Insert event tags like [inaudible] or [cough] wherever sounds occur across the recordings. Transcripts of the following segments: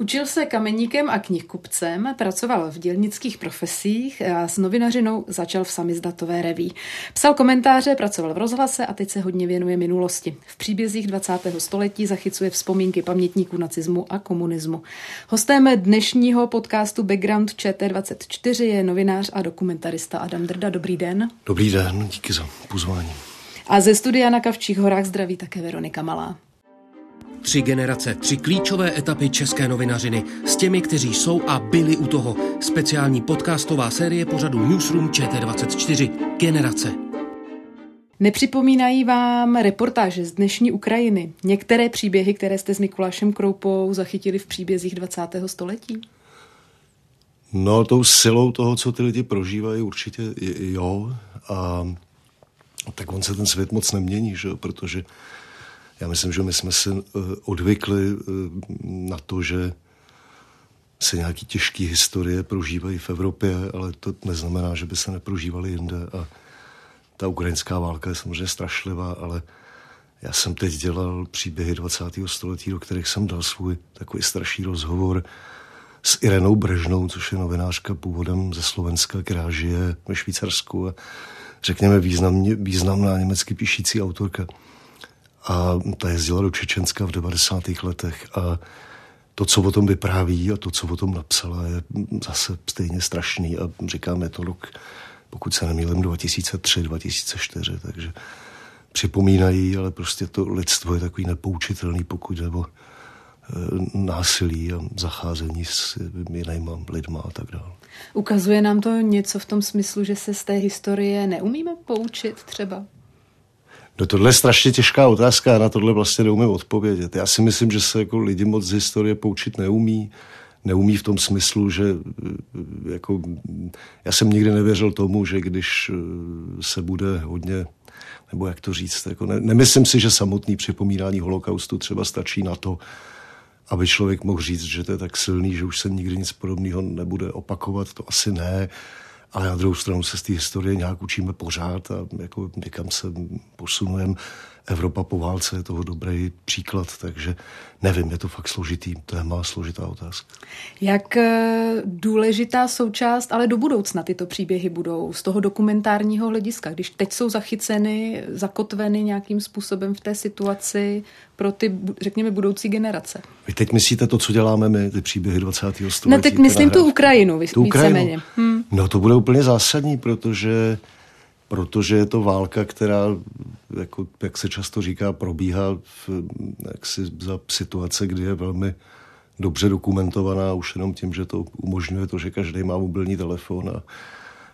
Učil se kameníkem a knihkupcem, pracoval v dělnických profesích a s novinařinou začal v samizdatové reví. Psal komentáře, pracoval v rozhlase a teď se hodně věnuje minulosti. V příbězích 20. století zachycuje vzpomínky pamětníků nacismu a komunismu. Hostem dnešního podcastu Background ČT24 je novinář a dokumentarista Adam Drda. Dobrý den. Dobrý den, díky za pozvání. A ze studia na Kavčích horách zdraví také Veronika Malá. Tři generace, tři klíčové etapy české novinařiny s těmi, kteří jsou a byli u toho. Speciální podcastová série pořadu Newsroom ČT24. Generace. Nepřipomínají vám reportáže z dnešní Ukrajiny některé příběhy, které jste s Mikulášem Kroupou zachytili v příbězích 20. století? No, tou silou toho, co ty lidi prožívají, určitě jo. A tak on se ten svět moc nemění, že? protože já myslím, že my jsme se eh, odvykli eh, na to, že se nějaký těžké historie prožívají v Evropě, ale to neznamená, že by se neprožívaly jinde. A ta ukrajinská válka je samozřejmě strašlivá, ale já jsem teď dělal příběhy 20. století, do kterých jsem dal svůj takový strašný rozhovor s Irenou Brežnou, což je novinářka původem ze Slovenska, která žije ve Švýcarsku a řekněme významně, významná německy píšící autorka a ta jezdila do Čečenska v 90. letech a to, co o tom vypráví a to, co o tom napsala, je zase stejně strašný a říkáme to rok, pokud se nemýlím, 2003, 2004, takže připomínají, ale prostě to lidstvo je takový nepoučitelný, pokud jde o e, násilí a zacházení s jinýma lidma a tak dále. Ukazuje nám to něco v tom smyslu, že se z té historie neumíme poučit třeba? No tohle je strašně těžká otázka a na tohle vlastně neumím odpovědět. Já si myslím, že se jako lidi moc z historie poučit neumí. Neumí v tom smyslu, že eh, jako, já jsem nikdy nevěřil tomu, že když eh, se bude hodně, nebo jak to říct, jako ne, nemyslím si, že samotný připomínání holokaustu třeba stačí na to, aby člověk mohl říct, že to je tak silný, že už se nikdy nic podobného nebude opakovat, to asi ne ale na druhou stranu se z té historie nějak učíme pořád a jako někam se posunujeme. Evropa po válce je toho dobrý příklad, takže nevím, je to fakt složitý téma, složitá otázka. Jak eh, důležitá součást, ale do budoucna tyto příběhy budou z toho dokumentárního hlediska, když teď jsou zachyceny, zakotveny nějakým způsobem v té situaci pro ty, řekněme, budoucí generace. Vy teď myslíte to, co děláme my, ty příběhy 20. století? No teď myslím tu Ukrajinu, tu Ukrajinu. Hmm. No to bude úplně zásadní, protože protože je to válka, která, jako, jak se často říká, probíhá v, jaksi za situace, kdy je velmi dobře dokumentovaná už jenom tím, že to umožňuje to, že každý má mobilní telefon a,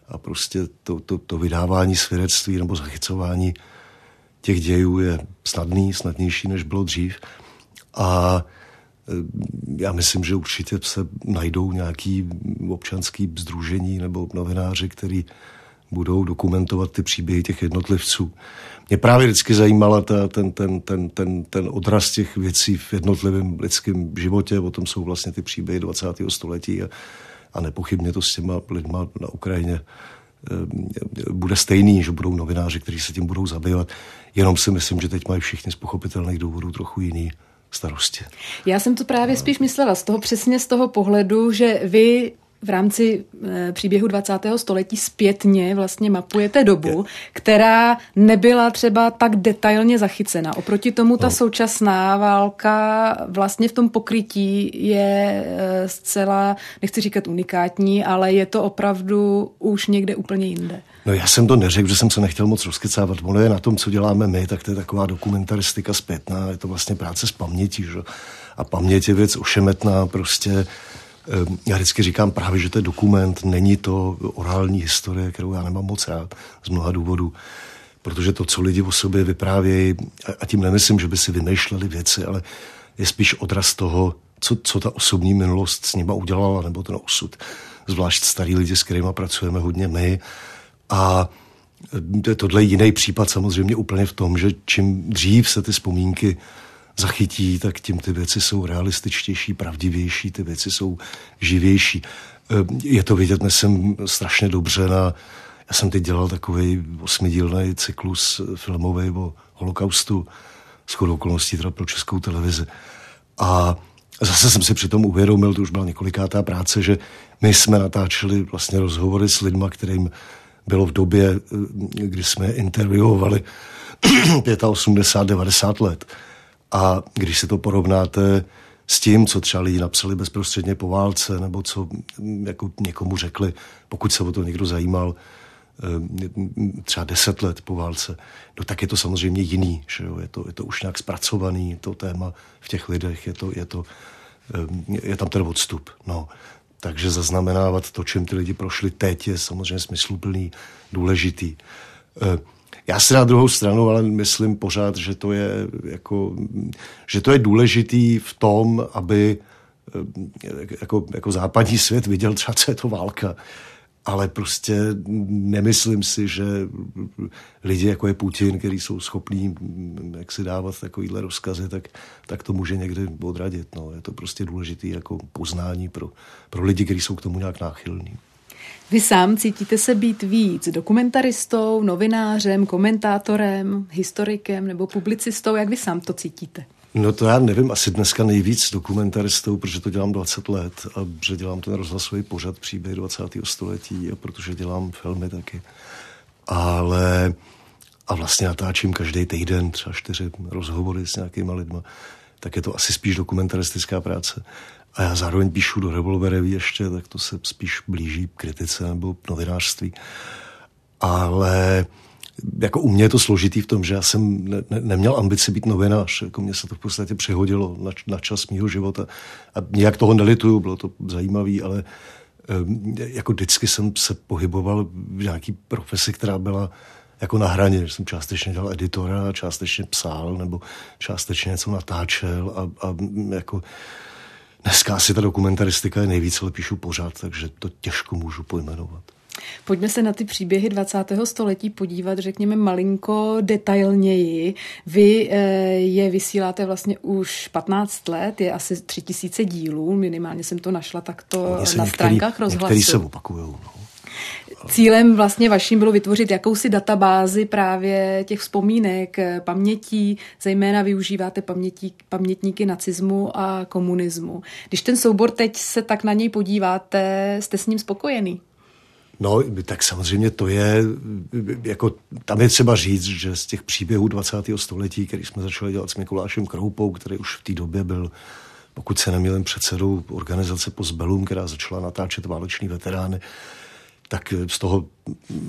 a prostě to, to, to vydávání svědectví nebo zachycování těch dějů je snadný, snadnější, než bylo dřív. A e, já myslím, že určitě se najdou nějaký občanský združení nebo novináři, který budou dokumentovat ty příběhy těch jednotlivců. Mě právě vždycky zajímala ta, ten, ten, ten, ten, ten odraz těch věcí v jednotlivém lidském životě, o tom jsou vlastně ty příběhy 20. století a, a nepochybně to s těma lidma na Ukrajině eh, bude stejný, že budou novináři, kteří se tím budou zabývat. Jenom si myslím, že teď mají všichni z pochopitelných důvodů trochu jiný starosti. Já jsem to právě spíš myslela z toho přesně z toho pohledu, že vy v rámci e, příběhu 20. století zpětně vlastně mapujete dobu, která nebyla třeba tak detailně zachycena. Oproti tomu ta no. současná válka vlastně v tom pokrytí je e, zcela, nechci říkat unikátní, ale je to opravdu už někde úplně jinde. No já jsem to neřekl, že jsem se nechtěl moc rozkecávat. Ono je na tom, co děláme my, tak to je taková dokumentaristika zpětná, je to vlastně práce s pamětí, že? A paměť je věc ošemetná, prostě já vždycky říkám právě, že to je dokument, není to orální historie, kterou já nemám moc rád z mnoha důvodů. protože to, co lidi o sobě vyprávějí, a tím nemyslím, že by si vymýšleli věci, ale je spíš odraz toho, co, co ta osobní minulost s nima udělala, nebo ten osud. Zvlášť starý lidi, s kterými pracujeme hodně my. A tohle je jiný případ samozřejmě úplně v tom, že čím dřív se ty vzpomínky zachytí, tak tím ty věci jsou realističtější, pravdivější, ty věci jsou živější. Je to vidět, jsem strašně dobře na... Já jsem teď dělal takový osmidílný cyklus filmový o holokaustu, s chodou okolností teda pro českou televizi. A zase jsem si přitom uvědomil, to už byla několikátá práce, že my jsme natáčeli vlastně rozhovory s lidmi, kterým bylo v době, kdy jsme interviewovali 85, 90 let. A když se to porovnáte s tím, co třeba lidi napsali bezprostředně po válce, nebo co jako někomu řekli, pokud se o to někdo zajímal, eh, třeba deset let po válce, no tak je to samozřejmě jiný. Že jo? Je, to, je to už nějak zpracovaný, to téma v těch lidech, je, to, je, to, eh, je tam ten odstup. No. Takže zaznamenávat to, čím ty lidi prošli teď, je samozřejmě smysluplný, důležitý. Já si na druhou stranu ale myslím pořád, že to je, jako, že to je důležitý v tom, aby eh, jako, jako západní svět viděl třeba, co je to válka. Ale prostě nemyslím si, že lidi, jako je Putin, který jsou schopní jak si dávat takovýhle rozkazy, tak, tak to může někdy odradit. No. Je to prostě důležitý jako poznání pro, pro lidi, kteří jsou k tomu nějak náchylní. Vy sám cítíte se být víc dokumentaristou, novinářem, komentátorem, historikem nebo publicistou? Jak vy sám to cítíte? No to já nevím, asi dneska nejvíc dokumentaristou, protože to dělám 20 let a že dělám ten rozhlasový pořad příběh 20. století a protože dělám filmy taky. Ale a vlastně natáčím každý týden třeba čtyři rozhovory s nějakýma lidma, tak je to asi spíš dokumentaristická práce. A já zároveň píšu do revolvereví ještě, tak to se spíš blíží kritice nebo novinářství. Ale jako u mě je to složitý v tom, že já jsem ne, ne, neměl ambici být novinář. Jako mně se to v podstatě přehodilo na, na čas mýho života. A nějak toho nelituju, bylo to zajímavé, ale jako vždycky jsem se pohyboval v nějaký profesi, která byla jako na hraně, že jsem částečně dělal editora, částečně psal nebo částečně něco natáčel a, a jako Dneska asi ta dokumentaristika je nejvíce, ale píšu pořád, takže to těžko můžu pojmenovat. Pojďme se na ty příběhy 20. století podívat, řekněme, malinko detailněji. Vy eh, je vysíláte vlastně už 15 let, je asi 3000 dílů, minimálně jsem to našla takto na některý, stránkách rozhlasu. Některý se opakujou. No. Cílem vlastně vaším bylo vytvořit jakousi databázi právě těch vzpomínek, pamětí, zejména využíváte pamětí, pamětníky nacismu a komunismu. Když ten soubor teď se tak na něj podíváte, jste s ním spokojený? No, tak samozřejmě to je, jako tam je třeba říct, že z těch příběhů 20. století, který jsme začali dělat s Mikulášem Kroupou, který už v té době byl, pokud se nemýlím, předsedou organizace Postbellum, která začala natáčet váleční veterány, tak z toho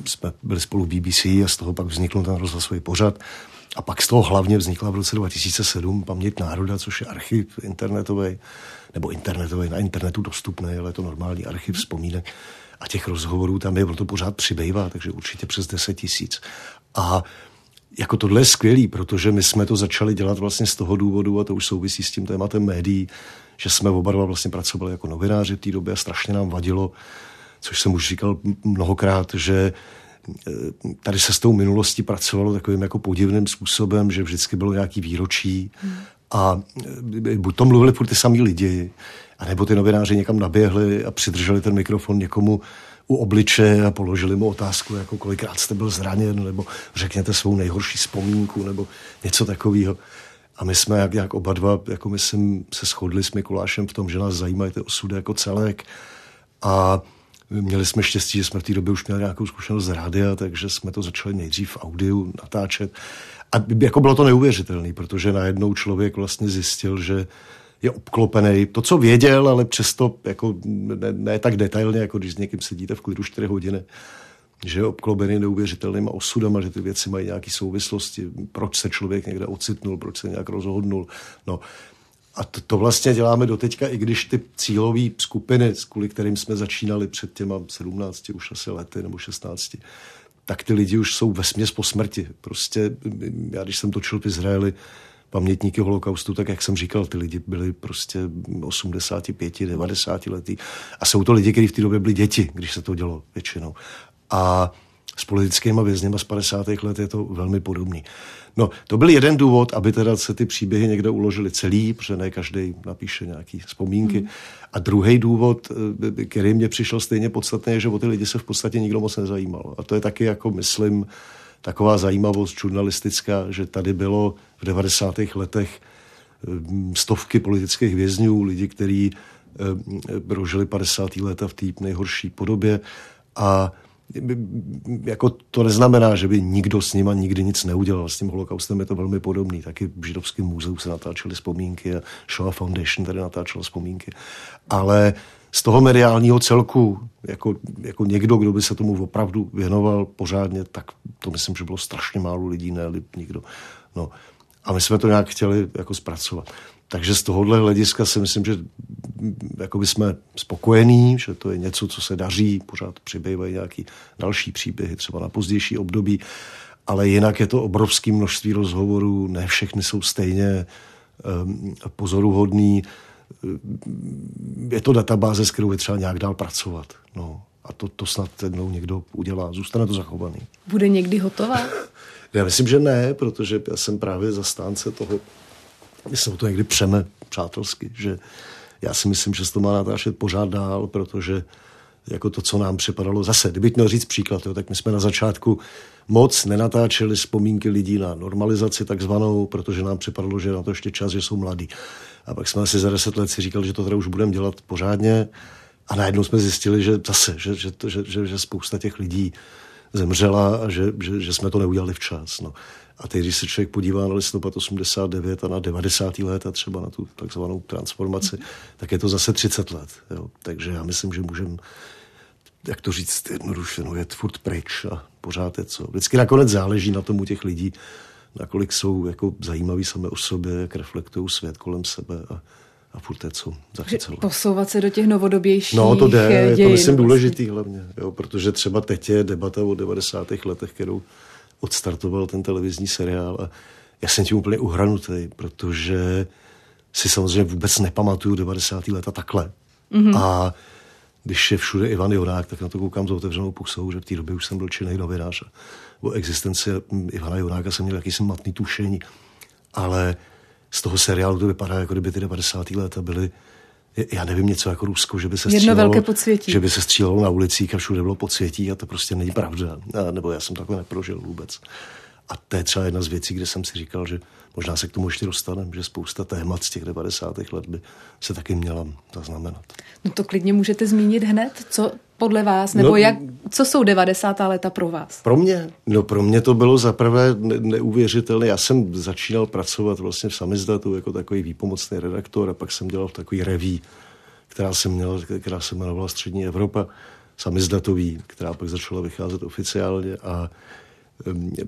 jsme byli spolu v BBC a z toho pak vznikl ten rozhlasový pořad. A pak z toho hlavně vznikla v roce 2007 Paměť národa, což je archiv internetový, nebo internetový, na internetu dostupný, ale je to normální archiv vzpomínek. A těch rozhovorů tam je, proto pořád přibývá, takže určitě přes 10 tisíc. A jako tohle je skvělý, protože my jsme to začali dělat vlastně z toho důvodu, a to už souvisí s tím tématem médií, že jsme oba dva vlastně pracovali jako novináři v té době a strašně nám vadilo, což jsem už říkal mnohokrát, že eh, tady se s tou minulostí pracovalo takovým jako podivným způsobem, že vždycky bylo nějaký výročí a eh, buď to mluvili furt ty samý lidi, anebo ty novináři někam naběhli a přidrželi ten mikrofon někomu u obliče a položili mu otázku, jako kolikrát jste byl zraněn, nebo řekněte svou nejhorší vzpomínku, nebo něco takového. A my jsme jak, jak oba dva, jako myslím, se shodli s Mikulášem v tom, že nás zajímají ty osudy jako celek. A Měli jsme štěstí, že jsme v té době už měli nějakou zkušenost z rádia, takže jsme to začali nejdřív v audiu natáčet. A jako bylo to neuvěřitelné, protože najednou člověk vlastně zjistil, že je obklopený. To, co věděl, ale přesto jako ne, ne tak detailně, jako když s někým sedíte v klidu 4 hodiny, že je obklopený neuvěřitelnýma osudama, že ty věci mají nějaké souvislosti, proč se člověk někde ocitnul, proč se nějak rozhodnul. No, a to, to vlastně děláme doteďka, i když ty cílové skupiny, kvůli kterým jsme začínali před těma 17 už asi lety nebo 16, tak ty lidi už jsou vesměs po smrti. Prostě já když jsem točil v Izraeli pamětníky holokaustu, tak jak jsem říkal, ty lidi byli prostě 85, 90 letý. A jsou to lidi, kteří v té době byli děti, když se to dělo většinou. A s politickými vězněma z 50. let je to velmi podobný. No, to byl jeden důvod, aby teda se ty příběhy někde uložili celý, protože ne každý napíše nějaký vzpomínky. Mm. A druhý důvod, eh, který mě přišel stejně podstatný, je, že o ty lidi se v podstatě nikdo moc nezajímal. A to je taky, jako myslím, taková zajímavost žurnalistická, že tady bylo v 90. letech eh, stovky politických vězňů, lidi, kteří eh, prožili 50. léta v té nejhorší podobě a jako to neznamená, že by nikdo s nima nikdy nic neudělal. S tím holokaustem je to velmi podobný. Taky v židovském muzeu se natáčely vzpomínky a Shoah Foundation tady natáčela vzpomínky. Ale z toho mediálního celku, jako, jako někdo, kdo by se tomu opravdu věnoval pořádně, tak to myslím, že bylo strašně málo lidí, ne nikdo. No. A my jsme to nějak chtěli jako zpracovat. Takže z tohohle hlediska si myslím, že jako by jsme spokojení, že to je něco, co se daří, pořád přibývají nějaký další příběhy, třeba na pozdější období, ale jinak je to obrovské množství rozhovorů, ne všechny jsou stejně um, pozoruhodný. Je to databáze, s kterou je třeba nějak dál pracovat. No. A to, to snad jednou někdo udělá. Zůstane to zachovaný. Bude někdy hotová? [laughs] Já myslím, že ne, protože já jsem právě zastánce toho, my se o to někdy přeme přátelsky, že já si myslím, že se to má natáčet pořád dál, protože jako to, co nám připadalo zase, kdybych měl říct příklad, jo, tak my jsme na začátku moc nenatáčeli vzpomínky lidí na normalizaci takzvanou, protože nám připadalo, že na to ještě čas, že jsou mladí. A pak jsme asi za deset let si říkali, že to teda už budeme dělat pořádně a najednou jsme zjistili, že zase, že, že, že, že, že spousta těch lidí zemřela a že, že, že jsme to neudělali včas. No. A teď, když se člověk podívá na listopad 89 a na 90. let a třeba na tu takzvanou transformaci, tak je to zase 30 let. Jo. Takže já myslím, že můžeme jak to říct jednoduše, no, jet furt pryč a pořád je co. Vždycky nakonec záleží na tomu těch lidí, nakolik jsou jako zajímaví samé o sobě, jak reflektují svět kolem sebe a, a furt co zachycelo. Posouvat se do těch novodobějších No to jde, je to myslím vlastně. důležitý hlavně, jo, protože třeba teď je debata o 90. letech, kterou odstartoval ten televizní seriál a já jsem tím úplně uhranutý, protože si samozřejmě vůbec nepamatuju 90. leta takhle. Mm-hmm. A když je všude Ivan Jonák, tak na to koukám s otevřenou pusou, že v té době už jsem byl činný novinář. O existenci Ivana Jonáka jsem měl jakýsi matný tušení. Ale z toho seriálu to vypadá, jako kdyby ty 90. léta byly já nevím, něco jako Rusko, že by se Jedno střílelo, velké podsvětí. že by se střílelo na ulicích a všude bylo podsvětí a to prostě není pravda. A, nebo já jsem takhle neprožil vůbec. A to je třeba jedna z věcí, kde jsem si říkal, že možná se k tomu ještě dostaneme, že spousta témat z těch 90. let by se taky měla zaznamenat. No to klidně můžete zmínit hned, co podle vás, nebo No, jak, co jsou 90. léta pro vás? Pro mě? No pro mě to bylo zaprvé ne- neuvěřitelné. Já jsem začínal pracovat vlastně v samizdatu jako takový výpomocný redaktor a pak jsem dělal v takový reví, která se, měla, která se jmenovala Střední Evropa, samizdatový, která pak začala vycházet oficiálně a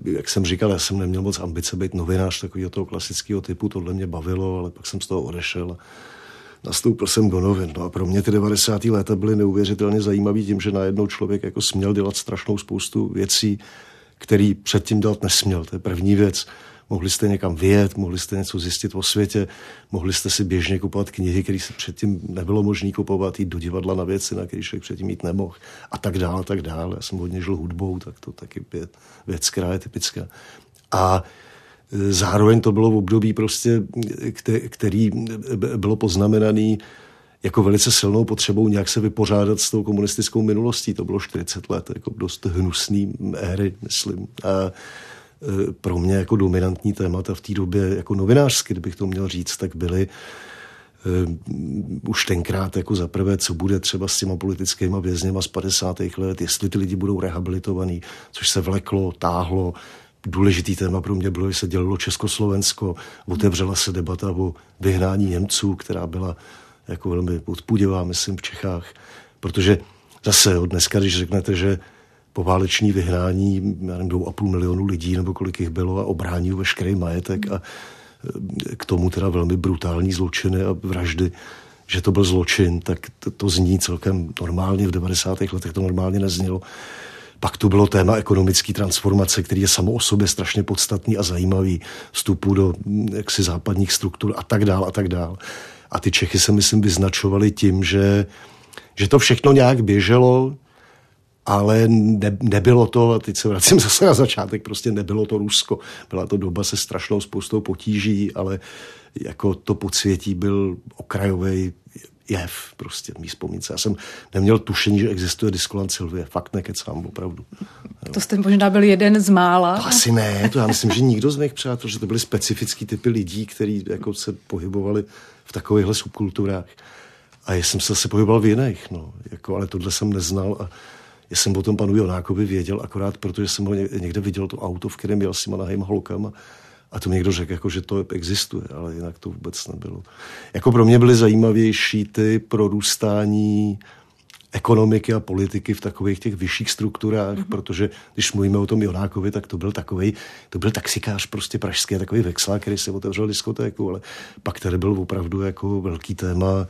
jak jsem říkal, já jsem neměl moc ambice být novinář takového toho klasického typu, tohle mě bavilo, ale pak jsem z toho odešel nastoupil jsem do novin. No a pro mě ty 90. léta byly neuvěřitelně zajímavý tím, že najednou člověk jako směl dělat strašnou spoustu věcí, který předtím dělat nesměl. To je první věc. Mohli jste někam vyjet, mohli jste něco zjistit o světě, mohli jste si běžně kupovat knihy, které se předtím nebylo možné kupovat, jít do divadla na věci, na které člověk předtím jít nemohl a tak dále, tak dále. Já jsem hodně žil hudbou, tak to taky je věc, která je typická. A zároveň to bylo v období prostě, kte- který bylo poznamenaný jako velice silnou potřebou nějak se vypořádat s tou komunistickou minulostí. To bylo 40 let, jako dost hnusný éry, myslím. A e, pro mě jako dominantní témata v té době, jako novinářsky, kdybych to měl říct, tak byly uh, už tenkrát jako za prvé, co bude třeba s těma politickými vězněma z 50. let, jestli ty lidi budou rehabilitovaní, což se vleklo, táhlo. Důležitý téma pro mě bylo, že se dělalo Československo, otevřela se debata o vyhnání Němců, která byla jako velmi odpudivá, myslím, v Čechách. Protože zase od dneska, když řeknete, že pováleční vyhnání, já nevím, dvou a půl milionu lidí, nebo kolik jich bylo, a obrání veškerý majetek a e, k tomu teda velmi brutální zločiny a vraždy, že to byl zločin, tak to, to zní celkem normálně. V 90. letech to normálně neznělo. Pak tu bylo téma ekonomické transformace, který je samo o sobě strašně podstatný a zajímavý, vstupu do mm, jaksi západních struktur a tak dál a tak dál. A ty Čechy se, myslím, vyznačovali tím, že, že to všechno nějak běželo, ale ne, nebylo to, a teď se vracím [laughs] zase na začátek, prostě nebylo to Rusko. Byla to doba se strašnou spoustou potíží, ale jako to podsvětí byl okrajový jev prostě mý vzpomínce. Já jsem neměl tušení, že existuje Diskolan Silvie. Fakt nekecám, opravdu. To jste možná byl jeden z mála. To asi ne, to já myslím, že nikdo z mých přátel, že to byly specifický typy lidí, kteří jako se pohybovali v takovýchhle subkulturách. A já jsem se zase pohyboval v jiných, no. Jako, ale tohle jsem neznal a já jsem o tom panu Jonákovi věděl, akorát protože jsem ho někde viděl to auto, v kterém jel s těma nahýma holkama. A to mi někdo řekl, jako, že to existuje, ale jinak to vůbec nebylo. Jako pro mě byly zajímavější ty prorůstání ekonomiky a politiky v takových těch vyšších strukturách, mm-hmm. protože když mluvíme o tom Jonákovi, tak to byl takový, to byl taxikář prostě pražský, takový vexlák, který se otevřel diskotéku, ale pak tady byl opravdu jako velký téma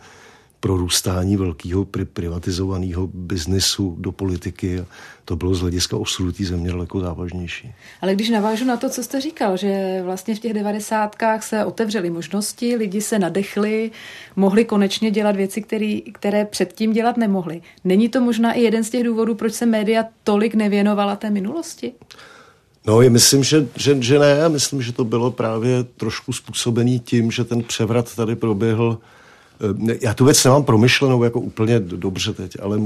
prorůstání velkého pri- privatizovaného biznesu do politiky to bylo z hlediska osudu té země daleko závažnější. Ale když navážu na to, co jste říkal, že vlastně v těch devadesátkách se otevřely možnosti, lidi se nadechli, mohli konečně dělat věci, který, které předtím dělat nemohli. Není to možná i jeden z těch důvodů, proč se média tolik nevěnovala té minulosti? No, já myslím, že, že, že ne. Myslím, že to bylo právě trošku způsobený tím, že ten převrat tady proběhl já tu věc nemám promyšlenou jako úplně dobře teď, ale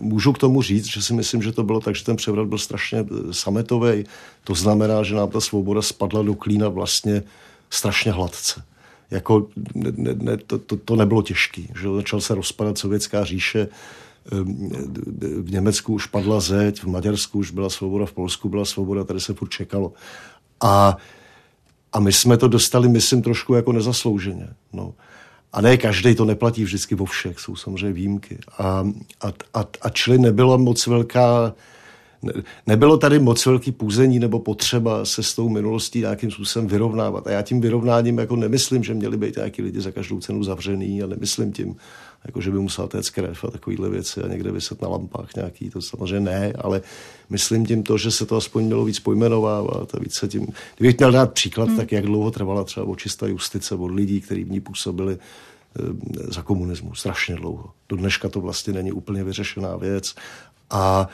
můžu k tomu říct, že si myslím, že to bylo tak, že ten převrat byl strašně eh, sametový. To znamená, že nám ta svoboda spadla do klína vlastně strašně hladce. Jako ne, ne, to, to, to nebylo těžké. Že začal se rozpadat sovětská říše, v Německu už padla zeď, v Maďarsku už byla svoboda, v Polsku byla svoboda, tady se furt čekalo. A, a my jsme to dostali, myslím, trošku jako nezaslouženě. No. A ne každý to neplatí vždycky vo všech, jsou samozřejmě výjimky. A, a, a, a čili nebyla moc velká, ne, nebylo tady moc velký půzení nebo potřeba se s tou minulostí nějakým způsobem vyrovnávat. A já tím vyrovnáním jako nemyslím, že měli být nějaký lidi za každou cenu zavřený a nemyslím tím, jako že by musel téct krev a takovýhle věci a někde vyset na lampách nějaký, to samozřejmě ne, ale myslím tím to, že se to aspoň mělo víc pojmenovávat a víc se tím... Kdybych měl dát příklad, hmm. tak jak dlouho trvala třeba očista justice od lidí, kteří v ní působili eh, za komunismu. Strašně dlouho. Do dneška to vlastně není úplně vyřešená věc a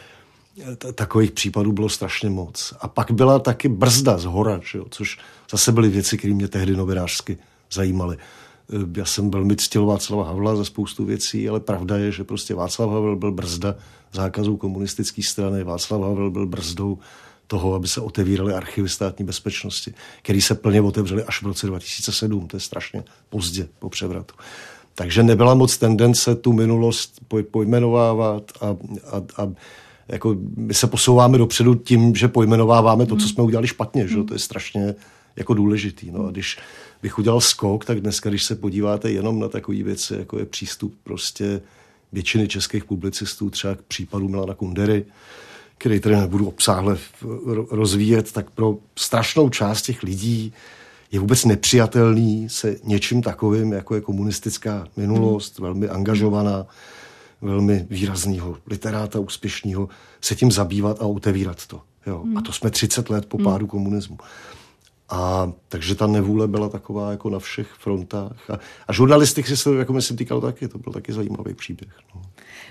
takových případů bylo strašně moc. A pak byla taky brzda z hora, že jo, což zase byly věci, které mě tehdy novinářsky zajímaly. Já jsem velmi ctil Václava Havla za spoustu věcí, ale pravda je, že prostě Václav Havel byl brzda zákazů komunistické strany, Václav Havel byl brzdou toho, aby se otevíraly archivy státní bezpečnosti, které se plně otevřely až v roce 2007. To je strašně pozdě po převratu. Takže nebyla moc tendence tu minulost pojmenovávat a, a, a jako my se posouváme dopředu tím, že pojmenováváme to, co hmm. jsme udělali špatně. Že? To je strašně jako důležitý. No a když bych udělal skok, tak dneska, když se podíváte jenom na takové věci, jako je přístup prostě většiny českých publicistů třeba k případu Milana Kundery, který tady nebudu obsáhle rozvíjet, tak pro strašnou část těch lidí je vůbec nepřijatelný se něčím takovým, jako je komunistická minulost, velmi angažovaná, velmi výrazného literáta úspěšného, se tím zabývat a otevírat to. Jo. A to jsme 30 let po pádu komunismu. A takže ta nevůle byla taková jako na všech frontách. A, a žurnalistik si to, jako myslím, týkalo taky. To byl taky zajímavý příběh. No.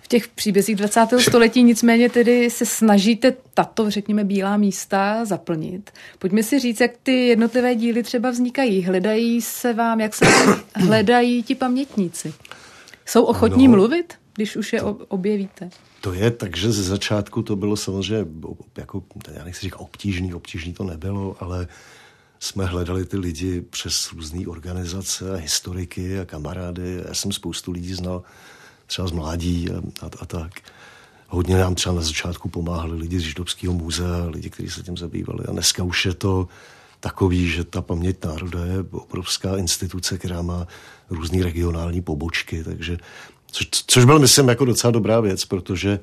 V těch příbězích 20. století nicméně tedy se snažíte tato, řekněme, bílá místa zaplnit. Pojďme si říct, jak ty jednotlivé díly třeba vznikají. Hledají se vám, jak se [coughs] hledají ti pamětníci? Jsou ochotní no, mluvit, když už je to, objevíte? To je tak, že ze začátku to bylo samozřejmě, jako, já nechci říct obtížný, obtížný to nebylo, ale jsme hledali ty lidi přes různé organizace, historiky a kamarády. Já jsem spoustu lidí znal třeba z mládí a, a, a tak. Hodně nám třeba na začátku pomáhali lidi z Židovského muzea, lidi, kteří se tím zabývali. A dneska už je to takový, že ta paměť národa je obrovská instituce, která má různé regionální pobočky, takže což, což byl, myslím, jako docela dobrá věc, protože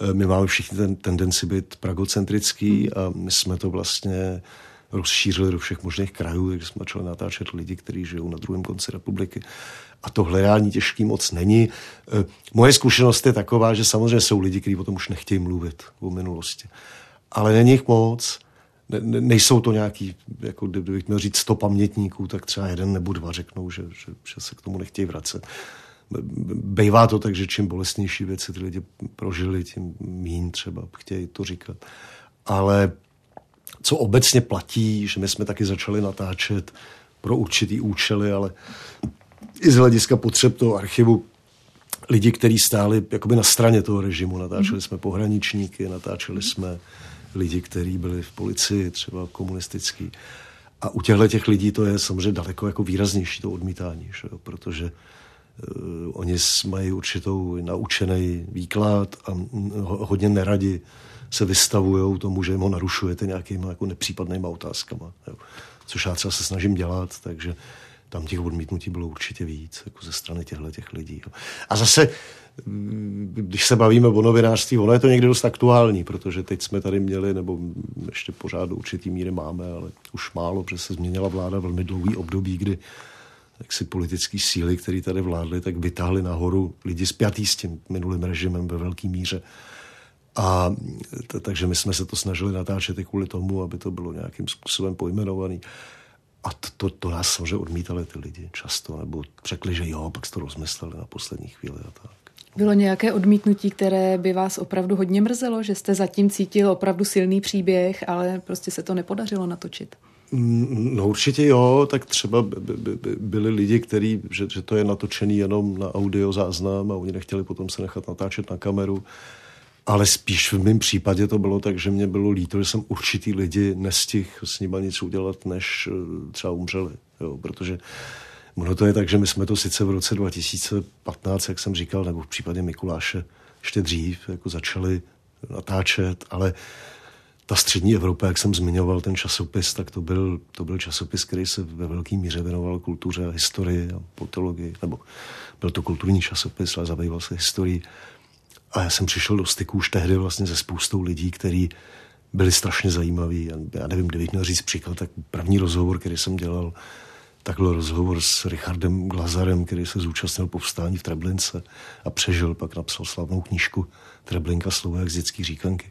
eh, my máme všichni ten tendenci být pragocentrický a my jsme to vlastně rozšířili do všech možných krajů, takže jsme začali natáčet lidi, kteří žijou na druhém konci republiky. A to hledání těžký moc není. Eh, moje zkušenost je taková, že samozřejmě jsou lidi, kteří o tom už nechtějí mluvit o minulosti. Ale není jich moc. Ne, ne, nejsou to nějaký, jako kdybych měl říct sto pamětníků, tak třeba jeden nebo dva řeknou, že, že, že se k tomu nechtějí vracet. Bejvá to tak, že čím bolestnější věci ty lidi prožili, tím mín třeba chtějí to říkat. Ale co obecně platí, že my jsme taky začali natáčet pro určitý účely, ale i z hlediska potřeb toho archivu lidi, kteří stáli jakoby na straně toho režimu. Natáčeli jsme pohraničníky, natáčeli jsme lidi, kteří byli v policii, třeba komunistický. A u těchto těch lidí to je samozřejmě daleko jako výraznější to odmítání, že jo? protože uh, oni mají určitou naučený výklad a hodně neradi se vystavují tomu, že jim ho narušujete nějakýma jako nepřípadnýma otázkama. Jo. Což já třeba se snažím dělat, takže tam těch odmítnutí bylo určitě víc, jako ze strany těchto těch lidí. Jo. A zase, mm, když se bavíme o novinářství, ono je to někdy dost aktuální, protože teď jsme tady měli, nebo ještě pořád do určitý míry máme, ale už málo, protože se změnila vláda velmi dlouhý období, kdy jak si politické síly, které tady vládly, tak vytáhly nahoru lidi spjatý s tím minulým režimem ve velké míře. A t- takže my jsme se to snažili natáčet i kvůli tomu, aby to bylo nějakým způsobem pojmenovaný. A to, to, to nás samozřejmě odmítali ty lidi často, nebo řekli, že jo, pak to rozmysleli na poslední chvíli a tak. Bylo nějaké odmítnutí, které by vás opravdu hodně mrzelo, že jste zatím cítil opravdu silný příběh, ale prostě se to nepodařilo natočit? Mm, no určitě jo, tak třeba by, by, by byli lidi, kteří, že, že to je natočený jenom na audio záznam a oni nechtěli potom se nechat natáčet na kameru. Ale spíš v mém případě to bylo tak, že mě bylo líto, že jsem určitý lidi nestihl s nimi nic udělat, než eh, třeba umřeli. Jo, protože ono to je tak, že my jsme to sice v roce 2015, jak jsem říkal, nebo v případě Mikuláše ještě dřív, jako začali natáčet, ale ta střední Evropa, jak jsem zmiňoval ten časopis, tak to byl, to byl časopis, který se ve velké míře věnoval kultuře a historii a politologii, nebo byl to kulturní časopis, ale zabýval se historií. A já jsem přišel do styku už tehdy vlastně se spoustou lidí, kteří byli strašně zajímaví. Já nevím, kdybych měl říct příklad, tak první rozhovor, který jsem dělal, tak byl rozhovor s Richardem Glazarem, který se zúčastnil povstání v Treblince a přežil, pak napsal slavnou knížku Treblinka slovo jak z dětský říkanky.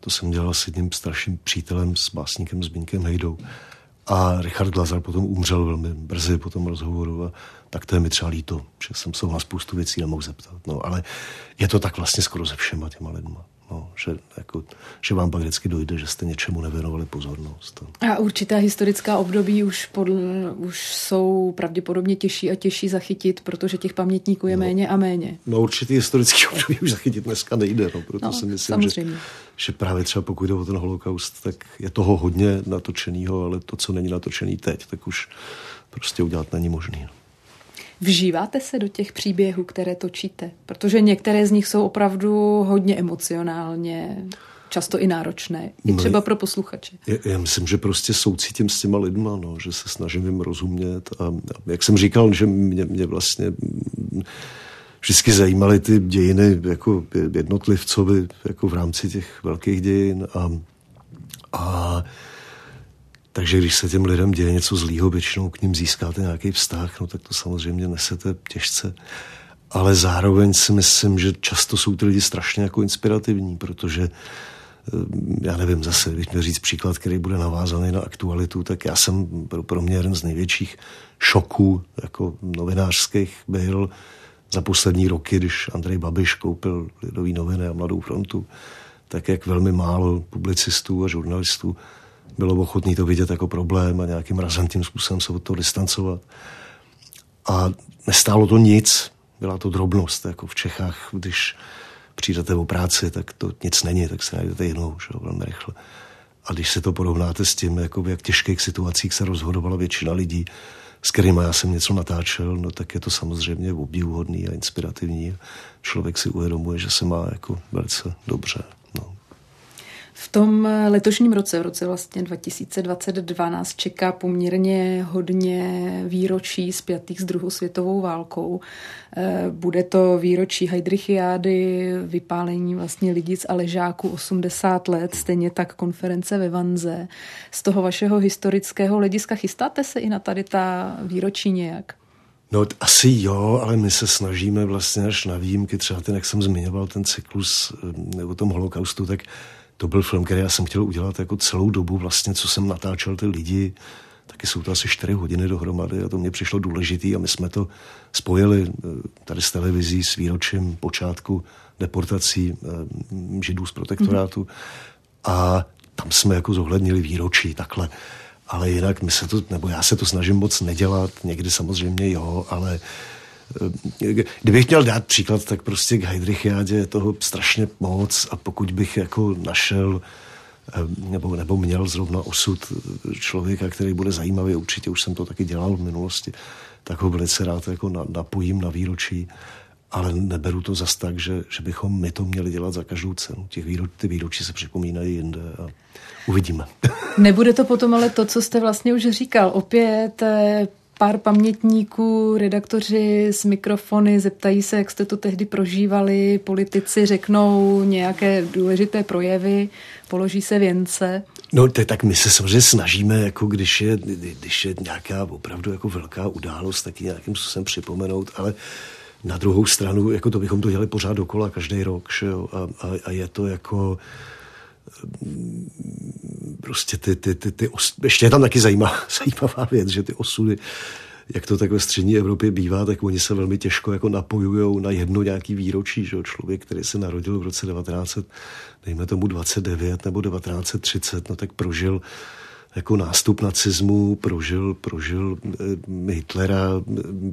To jsem dělal s jedním starším přítelem, s básníkem Zbínkem Hejdou. A Richard Glazar potom umřel velmi brzy po tom rozhovoru a tak to je mi třeba líto, že jsem se na spoustu věcí nemohl zeptat. No, ale je to tak vlastně skoro ze všema těma lidma. No, že, jako, že vám pak vždycky dojde, že jste něčemu nevěnovali pozornost. A určitá historická období už, pod, už jsou pravděpodobně těžší a těžší zachytit, protože těch pamětníků je no, méně a méně. No určitý historický [laughs] období už zachytit dneska nejde, no, proto no, si myslím, že, že právě třeba pokud jde o ten holokaust, tak je toho hodně natočeného, ale to, co není natočený teď, tak už prostě udělat není možný. No. Vžíváte se do těch příběhů, které točíte? Protože některé z nich jsou opravdu hodně emocionálně, často i náročné, i no, třeba pro posluchače. Já, já myslím, že prostě soucítím s těma lidma, no, že se snažím jim rozumět a, a jak jsem říkal, že mě, mě vlastně vždycky zajímaly ty dějiny jako jednotlivcovi jako v rámci těch velkých dějin a, a takže když se těm lidem děje něco zlýho, většinou k ním získáte nějaký vztah, no tak to samozřejmě nesete těžce. Ale zároveň si myslím, že často jsou ty lidi strašně jako inspirativní, protože eh, já nevím, zase, když měl říct příklad, který bude navázaný na aktualitu, tak já jsem pro, pro mě jeden z největších šoků jako novinářských byl za poslední roky, když Andrej Babiš koupil Lidový noviny a Mladou frontu, tak jak velmi málo publicistů a žurnalistů bylo ochotný to vidět jako problém a nějakým razantním způsobem se od toho distancovat. A nestálo to nic, byla to drobnost, jako v Čechách, když přijdete o práci, tak to nic není, tak se najdete jinou, že jo, velmi rychle. A když se to porovnáte s tím, jako v jak těžkých situacích se rozhodovala většina lidí, s kterými já jsem něco natáčel, no tak je to samozřejmě obdivuhodný a inspirativní. Člověk si uvědomuje, že se má jako velice dobře. V tom letošním roce, v roce vlastně 2022, nás čeká poměrně hodně výročí spjatých s druhou světovou válkou. Eh, bude to výročí Heidrichiády, vypálení vlastně lidic a ležáků 80 let, stejně tak konference ve Vanze. Z toho vašeho historického hlediska chystáte se i na tady ta výročí nějak? No asi jo, ale my se snažíme vlastně až na výjimky, třeba ten, jak jsem zmiňoval, ten cyklus eh, o tom holokaustu, tak to byl film, který já jsem chtěl udělat jako celou dobu vlastně, co jsem natáčel ty lidi, taky jsou to asi 4 hodiny dohromady a to mě přišlo důležitý a my jsme to spojili eh, tady s televizí s výročím počátku deportací eh, židů z protektorátu. Mm-hmm. a tam jsme jako zohlednili výročí takhle. Ale jinak my se to, nebo já se to snažím moc nedělat, někdy samozřejmě jo, ale eh, Kdybych měl dát příklad, tak prostě k Heidrichiádě je toho strašně moc a pokud bych jako našel nebo, nebo měl zrovna osud člověka, který bude zajímavý, určitě už jsem to taky dělal v minulosti, tak ho velice rád jako napojím na výročí, ale neberu to zas tak, že, že bychom my to měli dělat za každou cenu. Těch výročí, ty výročí se připomínají jinde a Uvidíme. Nebude to potom ale to, co jste vlastně už říkal. Opět eh, pár pamětníků, redaktoři s mikrofony zeptají se, jak jste to tehdy prožívali, politici řeknou nějaké důležité projevy, položí se věnce. No to, tak my se samozřejmě snažíme, jako když je, když je nějaká opravdu jako velká událost, tak nějakým způsobem připomenout, ale na druhou stranu, jako to bychom to dělali pořád dokola každý rok, že jo? A, a, a je to jako prostě ty, ty, ty, ty os... ještě je tam taky zajímavá, [laughs] zajímavá věc, že ty osudy, jak to tak ve střední Evropě bývá, tak oni se velmi těžko jako napojují na jedno nějaký výročí, že člověk, který se narodil v roce 1900, dejme tomu 29 nebo 1930, no tak prožil jako nástup nacismu, prožil, prožil eh, Hitlera,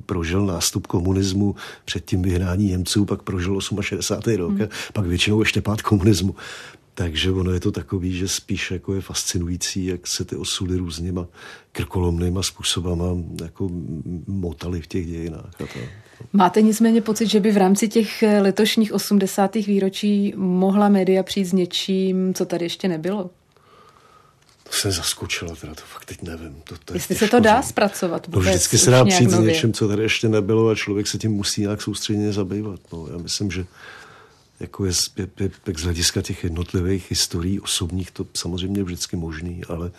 prožil nástup komunismu, předtím vyhnání Němců, pak prožil 68. rok, hmm. pak většinou ještě pád komunismu. Takže ono je to takový, že spíš jako je fascinující, jak se ty osudy různýma krkolomnýma způsobama jako motaly v těch dějinách. A to, Máte nicméně pocit, že by v rámci těch letošních 80. výročí mohla média přijít s něčím, co tady ještě nebylo? To jsem zaskočila, teda to fakt teď nevím. To, to Jestli se to dá říct. zpracovat no, vůbec, no, vždycky se dá přijít s něčím, co tady ještě nebylo a člověk se tím musí nějak soustředně zabývat. No, já myslím, že jako je, je, je, je z hlediska těch jednotlivých historií osobních to samozřejmě vždycky možný, ale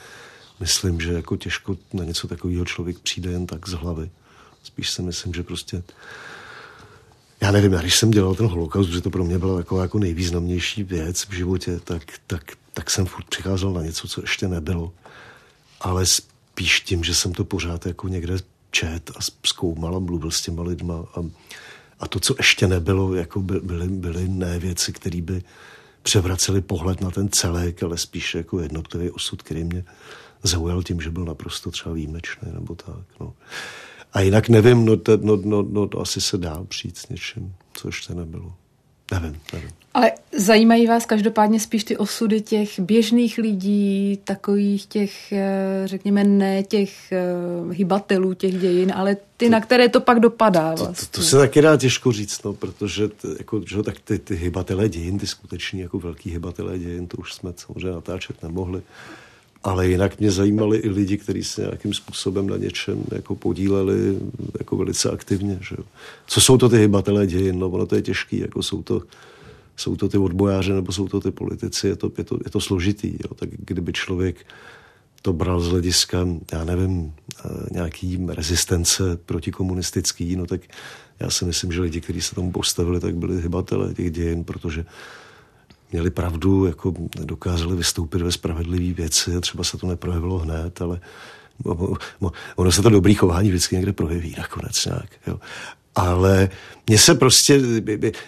myslím, že jako těžko na něco takového člověk přijde jen tak z hlavy. Spíš si myslím, že prostě já nevím, já když jsem dělal ten holokaust, že to pro mě byla taková jako nejvýznamnější věc v životě, tak, tak, tak jsem furt přicházel na něco, co ještě nebylo. Ale spíš tím, že jsem to pořád jako někde čet a zkoumal a mluvil s těma lidma a a to, co ještě nebylo, jako by, byly, byly ne věci, které by převraceli pohled na ten celek, ale spíš jako jednotlivý osud, který mě zaujal tím, že byl naprosto třeba výjimečný nebo tak. No. A jinak nevím, no, to, no, no, no, to asi se dá přijít s něčím, co ještě nebylo. Nevím, nevím. Ale zajímají vás každopádně spíš ty osudy těch běžných lidí, takových těch, eh, řekněme, ne těch eh, hybatelů těch dějin, ale ty, to, na které to pak dopadá vlastně. To, to, to se taky dá těžko říct, no, protože t, jako, že, tak ty, ty hybatelé dějin, ty skuteční jako velký hybatelé dějin, to už jsme samozřejmě natáčet nemohli. Ale jinak mě zajímali i lidi, kteří se nějakým způsobem na něčem jako podíleli jako velice aktivně. Že jo. Co jsou to ty hybatelé dějin? No ono to je těžký, jako jsou to, jsou to ty odbojáři nebo jsou to ty politici, je to, je to, je to složitý. Jo. Tak kdyby člověk to bral z hlediska, já nevím, eh, nějaký rezistence protikomunistický, no tak já si myslím, že lidi, kteří se tomu postavili, tak byli hybatelé těch dějin, protože měli pravdu, jako dokázali vystoupit ve spravedlivé věci třeba se to neprojevilo hned, ale ono se to dobrý chování vždycky někde projeví nakonec nějak. Jo. Ale mně se prostě,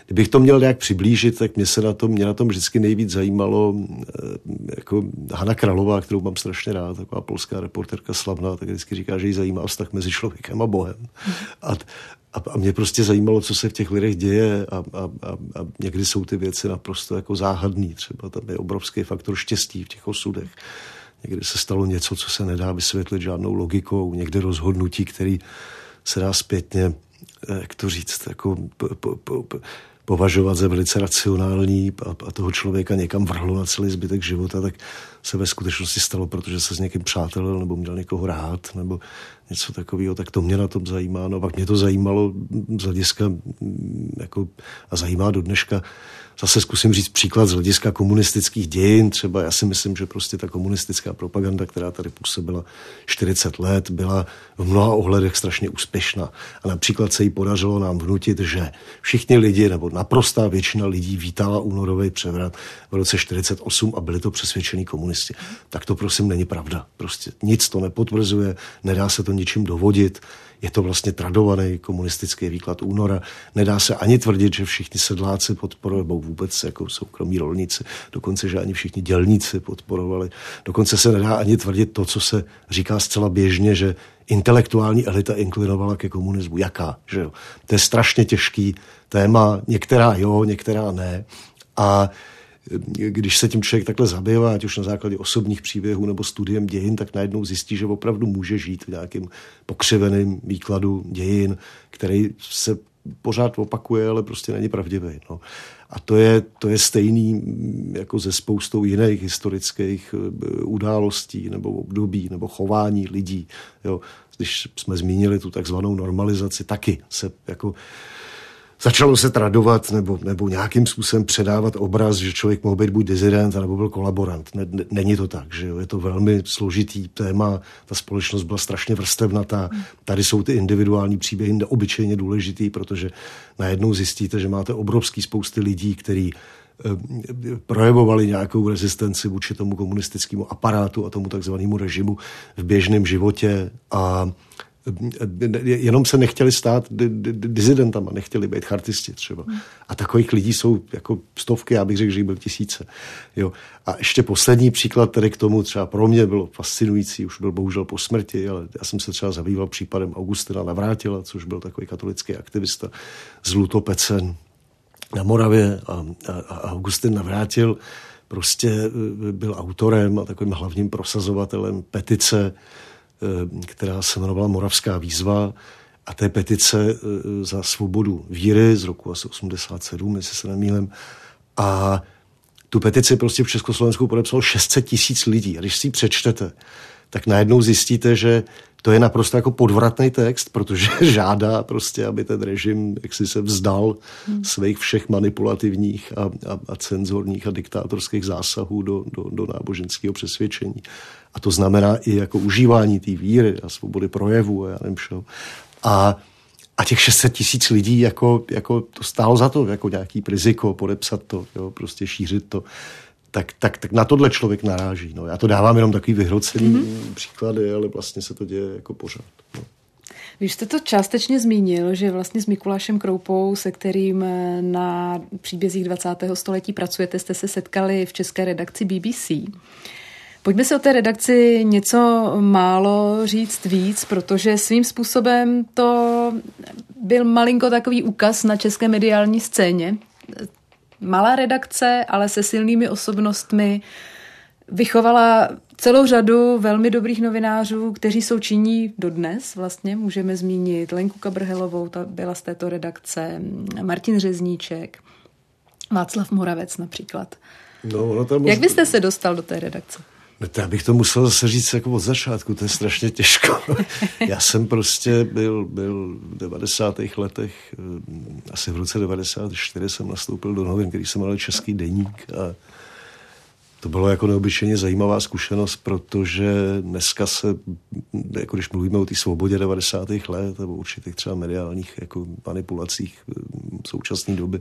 kdybych to měl nějak přiblížit, tak mě se na tom, mě na tom vždycky nejvíc zajímalo eh, jako Hanna Kralová, kterou mám strašně rád, taková polská reporterka slavná, tak vždycky říká, že jí zajímá vztah mezi člověkem a Bohem. A, a, a mě prostě zajímalo, co se v těch lidech děje a, a, a, a někdy jsou ty věci naprosto jako záhadný. Třeba tam je obrovský faktor štěstí v těch osudech. Někdy se stalo něco, co se nedá vysvětlit žádnou logikou, někde rozhodnutí, který se dá zpětně, eh, jak to říct, jako po, po, po, považovat za velice racionální a, a toho člověka někam vrhlo na celý zbytek života, tak se ve skutečnosti stalo, protože se s někým přátelil nebo měl někoho rád nebo něco takového, tak to mě na tom zajímá. No pak mě to zajímalo z hlediska jako, a zajímá do dneška zase zkusím říct příklad z hlediska komunistických dějin. Třeba já si myslím, že prostě ta komunistická propaganda, která tady působila 40 let, byla v mnoha ohledech strašně úspěšná. A například se jí podařilo nám vnutit, že všichni lidi, nebo naprostá většina lidí vítala únorový převrat v roce 48 a byli to přesvědčení komunisti. Tak to prosím není pravda. Prostě nic to nepotvrzuje, nedá se to ničím dovodit je to vlastně tradovaný komunistický výklad února. Nedá se ani tvrdit, že všichni sedláci podporovali, vůbec jako soukromí rolníci, dokonce, že ani všichni dělníci podporovali. Dokonce se nedá ani tvrdit to, co se říká zcela běžně, že intelektuální elita inklinovala ke komunismu. Jaká? Že jo? To je strašně těžký téma. Některá jo, některá ne. A když se tím člověk takhle zabývá, ať už na základě osobních příběhů nebo studiem dějin, tak najednou zjistí, že opravdu může žít v nějakým pokřiveným výkladu dějin, který se pořád opakuje, ale prostě není pravdivý. No. A to je, to je stejný jako ze spoustou jiných historických eh, událostí nebo období nebo chování lidí. Jo. Když jsme zmínili tu takzvanou normalizaci, taky se jako začalo se tradovat nebo, nebo nějakým způsobem předávat obraz, že člověk mohl být buď dizident, nebo byl kolaborant. Ne, ne, není to tak, že jo? je to velmi složitý téma, ta společnost byla strašně vrstevnatá, tady jsou ty individuální příběhy neobyčejně důležitý, protože najednou zjistíte, že máte obrovský spousty lidí, který eh, projevovali nějakou rezistenci vůči tomu komunistickému aparátu a tomu takzvanému režimu v běžném životě a jenom se nechtěli stát dizidentama, nechtěli být chartisti třeba. A takových lidí jsou jako stovky, já bych řekl, že jich byl tisíce. Jo. A ještě poslední příklad tedy k tomu, třeba pro mě bylo fascinující, už byl bohužel po smrti, ale já jsem se třeba zabýval případem Augustina Navrátila, což byl takový katolický aktivista z Lutopece na Moravě a, a, a Augustin Navrátil prostě e, byl autorem a takovým hlavním prosazovatelem petice která se jmenovala Moravská výzva a té petice eh, za svobodu víry z roku asi 87, jestli se nemýlím. A tu petici prostě v Československu podepsalo 600 tisíc lidí. A když si ji přečtete, tak najednou zjistíte, že to je naprosto jako podvratný text, protože [laughs] žádá prostě, aby ten režim jaksi se vzdal hmm. svých všech manipulativních a, a, a cenzorních a diktátorských zásahů do, do, do náboženského přesvědčení. A to znamená i jako užívání té víry a svobody projevu a já nevím všeho. A, a těch 600 tisíc lidí jako, jako to stálo za to, jako nějaký riziko podepsat to, jo, prostě šířit to tak, tak, tak na tohle člověk naráží. No. Já to dávám jenom takový vyhrocený mm-hmm. příklady, ale vlastně se to děje jako pořád. No. Vy jste to částečně zmínil, že vlastně s Mikulášem Kroupou, se kterým eh, na příbězích 20. století pracujete, jste se setkali v české redakci BBC. Pojďme si o té redakci něco málo říct víc, protože svým způsobem to byl malinko takový úkaz na české mediální scéně malá redakce, ale se silnými osobnostmi, vychovala celou řadu velmi dobrých novinářů, kteří jsou činí dodnes. Vlastně můžeme zmínit Lenku Kabrhelovou, ta byla z této redakce, Martin Řezníček, Václav Moravec například. No, no tam Jak byste se dostal do té redakce? No to já bych to musel zase říct jako od začátku, to je strašně těžko. [laughs] já jsem prostě byl, byl v 90. letech, eh, asi v roce 94 jsem nastoupil do novin, který jsem měl Český deník a to bylo jako neobyčejně zajímavá zkušenost, protože dneska se, jako když mluvíme o té svobodě 90. let nebo určitých třeba mediálních jako manipulacích eh, současné doby,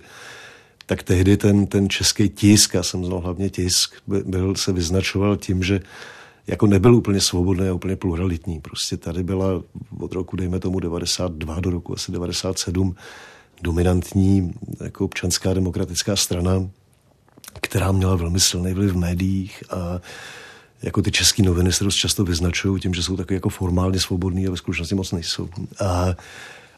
tak tehdy ten, ten český tisk, já jsem znal hlavně tisk, byl, se vyznačoval tím, že jako nebyl úplně svobodný a úplně pluralitní. Prostě tady byla od roku, dejme tomu, 92 do roku asi 97 dominantní jako občanská demokratická strana, která měla velmi silný vliv v médiích a jako ty české noviny se dost často vyznačují tím, že jsou taky jako formálně svobodní a ve skutečnosti moc nejsou. A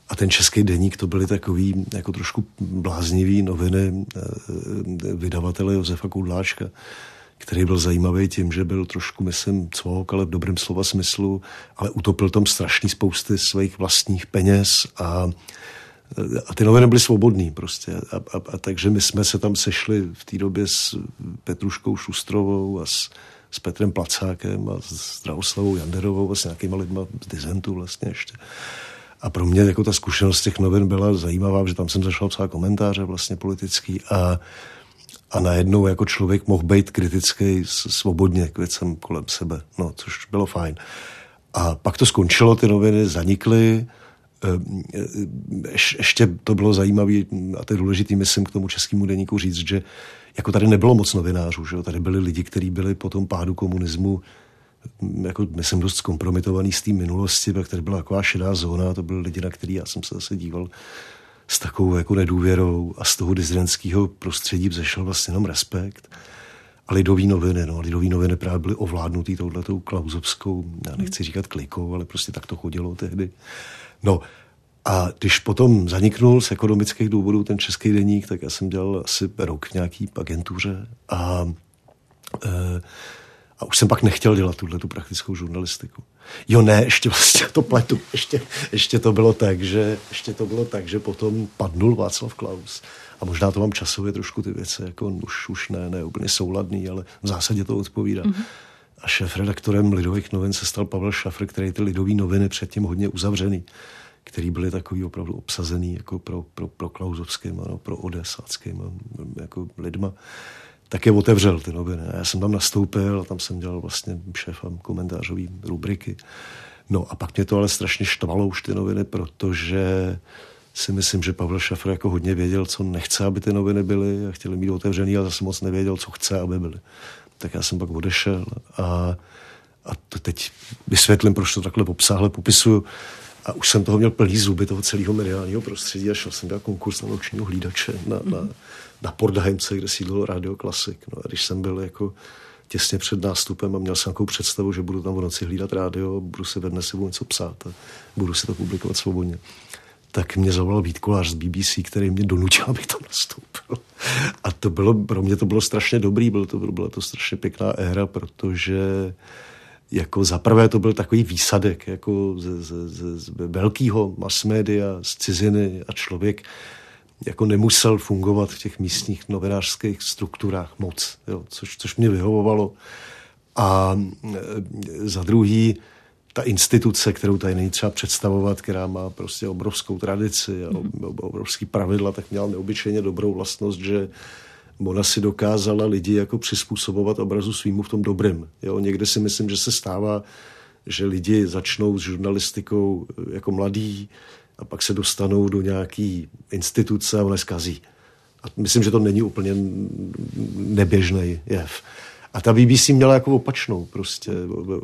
a ten český deník to byly takový jako trošku bláznivý noviny eh, vydavatele Josefa Koudláčka, který byl zajímavý tím, že byl trošku, myslím, cvok, ale v dobrém slova smyslu, ale utopil tam strašný spousty svých vlastních peněz a a ty noviny byly svobodný prostě. A, a, a takže my jsme se tam sešli v té době s Petruškou Šustrovou a s, s Petrem Placákem a s Drauslavou Janderovou a s nějakýma lidma z Dizentu vlastně ještě. A pro mě jako ta zkušenost těch novin byla zajímavá, že tam jsem zašel psát komentáře vlastně politický a, a najednou jako člověk mohl být kritický svobodně k věcem kolem sebe, no, což bylo fajn. A pak to skončilo, ty noviny zanikly, Ehm, e, ještě to bylo zajímavé a to je důležité, myslím, k tomu českému deníku říct, že jako tady nebylo moc novinářů, že jo? tady byli lidi, kteří byli po tom pádu komunismu jako, myslím, dost zkompromitovaný z té minulosti, pak tady byla taková šedá zóna, to byly lidi, na který já jsem se zase díval s takovou jako nedůvěrou a z toho dizidentského prostředí vzešel vlastně jenom respekt. A lidový noviny, no, lidový noviny právě byly ovládnutý touhletou klauzovskou, já nechci říkat klikou, ale prostě tak to chodilo tehdy. No a když potom zaniknul z ekonomických důvodů ten český deník, tak já jsem dělal asi rok v nějaký agentuře a, e, a už jsem pak nechtěl dělat tuhle tu praktickou žurnalistiku. Jo, ne, ještě vlastně to pletu. Ještě, ještě, to bylo tak, že, ještě to bylo tak, že potom padnul Václav Klaus. A možná to mám časově trošku ty věci, jako už, už ne, ne úplně souladný, ale v zásadě to odpovídá. Mm-hmm. A šéf-redaktorem Lidových novin se stal Pavel Šafr, který ty Lidové noviny předtím hodně uzavřený, který byly takový opravdu obsazený jako pro, pro, pro Klauzovským, ano, pro Odesáckým jako lidma, tak je otevřel ty noviny. Já jsem tam nastoupil a tam jsem dělal vlastně šéfem komentářové rubriky. No a pak mě to ale strašně štvalo už ty noviny, protože si myslím, že Pavel Šafr jako hodně věděl, co nechce, aby ty noviny byly a chtěli mít otevřený a zase moc nevěděl, co chce, aby byly tak já jsem pak odešel a, a to teď vysvětlím, proč to takhle obsáhle popisuju. A už jsem toho měl plný zuby, toho celého mediálního prostředí a šel jsem dělat konkurs na nočního hlídače na, mm-hmm. Na, Pordheimce, kde sídlil Radio Klasik. No a když jsem byl jako těsně před nástupem a měl jsem nějakou představu, že budu tam v noci hlídat rádio, budu si ve dne si něco psát a budu si to publikovat svobodně tak mě zavolal Vít Kolář z BBC, který mě donutil, aby tam nastoupil. A to bylo, pro mě to bylo strašně dobrý, bylo to, byla to strašně pěkná éra, protože jako zaprvé to byl takový výsadek jako ze, ze, ze, z velkého mass media, z ciziny a člověk jako nemusel fungovat v těch místních novinářských strukturách moc, jo, což, což mě vyhovovalo. A e, za druhý, ta instituce, kterou tady není třeba představovat, která má prostě obrovskou tradici a obrovský pravidla, tak měla neobyčejně dobrou vlastnost, že ona si dokázala lidi jako přizpůsobovat obrazu svýmu v tom dobrém. Jo, někde si myslím, že se stává, že lidi začnou s žurnalistikou jako mladí a pak se dostanou do nějaký instituce a ona zkazí. A myslím, že to není úplně neběžný jev. A ta BBC měla jako opačnou prostě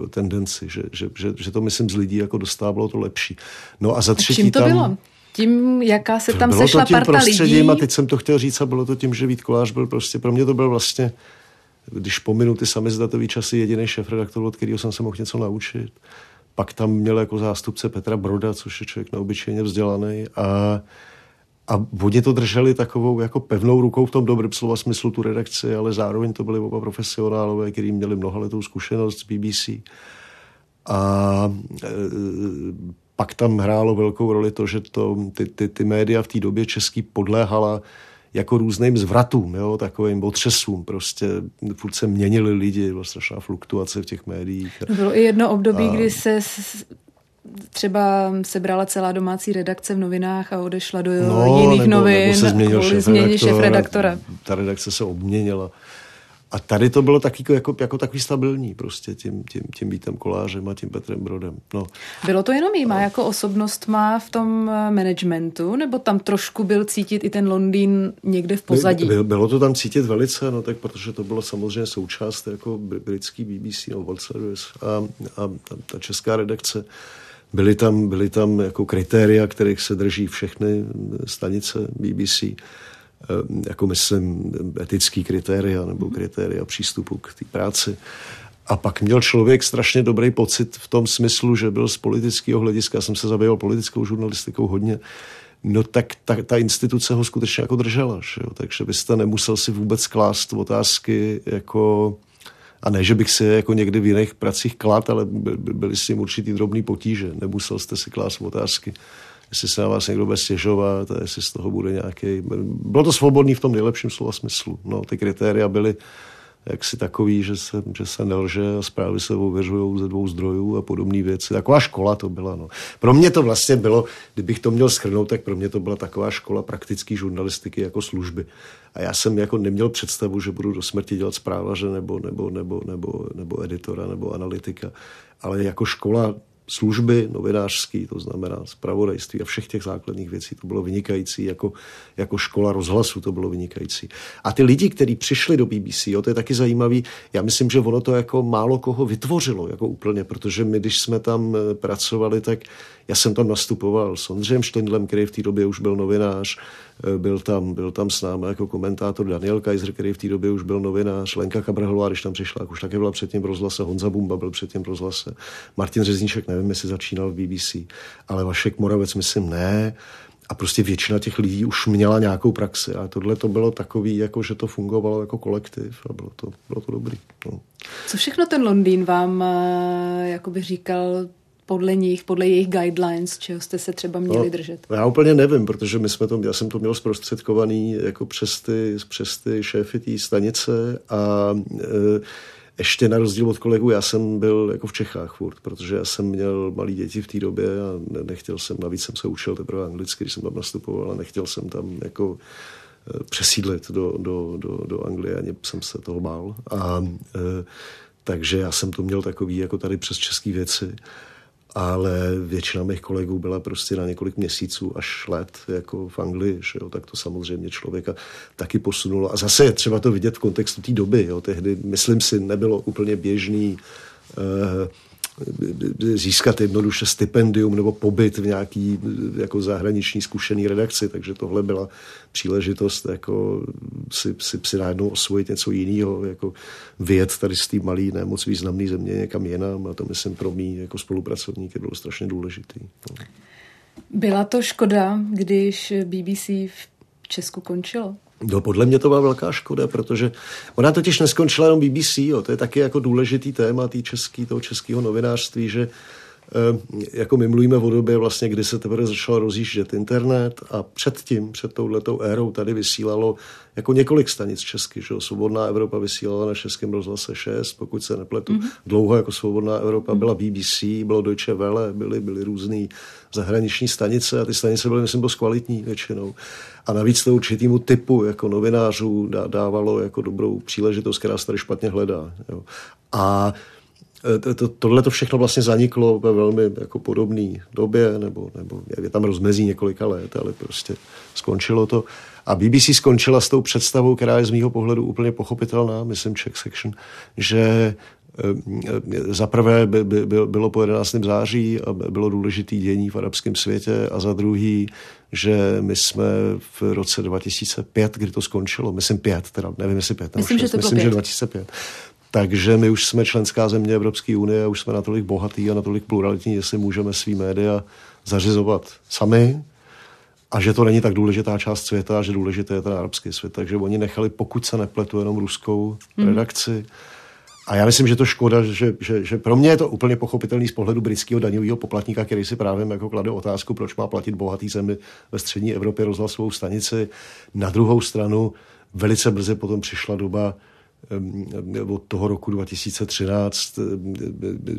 tendenci, že, že, že, že to myslím z lidí jako dostávalo to lepší. No a za třetí Čím to tam, bylo? Tím, jaká se tam bylo sešla to tím parta prostředím, lidí? A teď jsem to chtěl říct a bylo to tím, že Vít Kolář byl prostě, pro mě to byl vlastně, když pominu ty samizdatový časy, jediný šéf-redaktor, od kterého jsem se mohl něco naučit. Pak tam měl jako zástupce Petra Broda, což je člověk neobyčejně vzdělaný a a oni to drželi takovou jako pevnou rukou v tom dobrém slova smyslu tu redakci, ale zároveň to byli oba profesionálové, kteří měli mnohaletou zkušenost z BBC. A e, pak tam hrálo velkou roli to, že to, ty, ty, ty média v té době český podléhala jako různým zvratům, jo, takovým otřesům. Prostě furt se měnili lidi, byla strašná fluktuace v těch médiích. Bylo i jedno období, a... kdy se třeba sebrala celá domácí redakce v novinách a odešla do no, jiných nebo, novin nebo se změnil kvůli šéf změně redaktora. Ta redakce se obměnila. A tady to bylo taky jako, jako takový stabilní prostě tím, tím, tím Vítem Kolářem a tím Petrem Brodem. No. Bylo to jenom jíma jako osobnost má v tom eh, managementu, nebo tam trošku byl cítit i ten Londýn někde v pozadí? By, bylo to tam cítit velice, no tak protože to bylo samozřejmě součást jako britský BBC no, World Service a, a ta, ta česká redakce Byly tam, byly tam jako kritéria, kterých se drží všechny stanice BBC, jako myslím etický kritéria nebo kritéria přístupu k té práci. A pak měl člověk strašně dobrý pocit v tom smyslu, že byl z politického hlediska, já jsem se zabýval politickou žurnalistikou hodně, no tak ta, ta instituce ho skutečně jako držela. Že jo? Takže byste nemusel si vůbec klást otázky jako A ne, že bych si jako někdy v jiných pracích klad, ale byly s tím určitý drobný potíže. Nemusel jste si klást otázky, jestli se na vás někdo bude stěžovat a jestli z toho bude nějaký... Bylo to svobodný v tom nejlepším slova smyslu. No, ty kritéria byly jaksi takový, že se, že se nelže a zprávy se ověřují ze dvou zdrojů a podobné věci. Taková škola to byla. No. Pro mě to vlastně bylo, kdybych to měl schrnout, tak pro mě to byla taková škola praktické žurnalistiky jako služby. A já jsem jako neměl představu, že budu do smrti dělat zprávaře nebo, nebo, nebo, nebo, nebo editora nebo analytika, ale jako škola služby novinářský, to znamená zpravodajství a všech těch základních věcí. To bylo vynikající, jako, jako škola rozhlasu to bylo vynikající. A ty lidi, kteří přišli do BBC, jo, to je taky zajímavý, já myslím, že ono to jako málo koho vytvořilo, jako úplně, protože my, když jsme tam eh, pracovali, tak já jsem tam nastupoval s Ondřejem Štlindlem, který v té době už byl novinář, eh, byl tam, byl tam s námi jako komentátor Daniel Kaiser, který v té době už byl novinář, Lenka Kabrhelová, když tam přišla, už také byla předtím v rozhlase, Honza Bumba byl předtím v rozhlase, Martin Řezníček, nevím, jestli začínal v BBC, ale Vašek Moravec, myslím, ne. A prostě většina těch lidí už měla nějakou praxi. A tohle to bylo takový, jako že to fungovalo jako kolektiv a bylo to, bylo to dobrý. No. Co všechno ten Londýn vám, eh, jakoby říkal, podle nich, podle jejich guidelines, čeho jste se třeba měli no, držet? Já úplně nevím, protože my jsme to, já jsem to měl zprostředkovaný jako přes ty, přes ty šéfy té stanice a e, ještě na rozdíl od kolegů, já jsem byl jako v Čechách furt, protože já jsem měl malé děti v té době a nechtěl jsem, navíc jsem se učil teprve anglicky, když jsem tam nastupoval a nechtěl jsem tam jako e, přesídlit do, do, do, do Anglie, ani jsem se toho bál. A, e, takže já jsem to měl takový jako tady přes české věci ale většina mých kolegů byla prostě na několik měsíců až let jako v Anglii, že jo, tak to samozřejmě člověka taky posunulo. A zase je třeba to vidět v kontextu té doby, jo, tehdy, myslím si, nebylo úplně běžný uh, získat jednoduše stipendium nebo pobyt v nějaký jako zahraniční zkušený redakci, takže tohle byla příležitost jako si, si, si najednou osvojit něco jiného, jako vyjet tady z té malé, ne moc významné země někam jinam a to myslím pro mě jako spolupracovníky bylo strašně důležitý. Byla to škoda, když BBC v Česku končilo? No, podle mě to byla velká škoda, protože ona totiž neskončila jenom BBC, jo, to je taky jako důležitý téma tý český, toho českého novinářství, že jako my mluvíme o době vlastně, kdy se teprve začal rozjíždět internet a předtím, před touhletou érou tady vysílalo jako několik stanic česky, že Svobodná Evropa vysílala na českém rozhlase 6, pokud se nepletu. Mm-hmm. Dlouho jako Svobodná Evropa byla BBC, bylo Deutsche Welle, byly, byly různé zahraniční stanice a ty stanice byly, myslím, dost kvalitní většinou. A navíc to určitýmu typu jako novinářů dávalo jako dobrou příležitost, která se tady špatně hledá. Jo. A tohle to všechno vlastně zaniklo ve velmi jako podobné době, nebo, nebo je tam rozmezí několika let, ale prostě skončilo to. A BBC skončila s tou představou, která je z mýho pohledu úplně pochopitelná, myslím Czech Section, že Eh, za prvé by, by, by, bylo po 11. září a bylo důležitý dění v arabském světě a za druhý, že my jsme v roce 2005, kdy to skončilo, myslím pět, teda nevím jestli pět, myslím, že, to myslím že 2005. Takže my už jsme členská země Evropské unie a už jsme natolik bohatý a natolik pluralitní, jestli můžeme svý média zařizovat sami a že to není tak důležitá část světa, že důležité je ten arabský svět. Takže oni nechali, pokud se nepletu, jenom ruskou mm. redakci a já myslím, že to škoda, že, že, že pro mě je to úplně pochopitelný z pohledu britského daňového poplatníka, který si právě jako klade otázku, proč má platit bohatý zemi ve střední Evropě rozhlasovou stanici. Na druhou stranu velice brzy potom přišla doba od toho roku 2013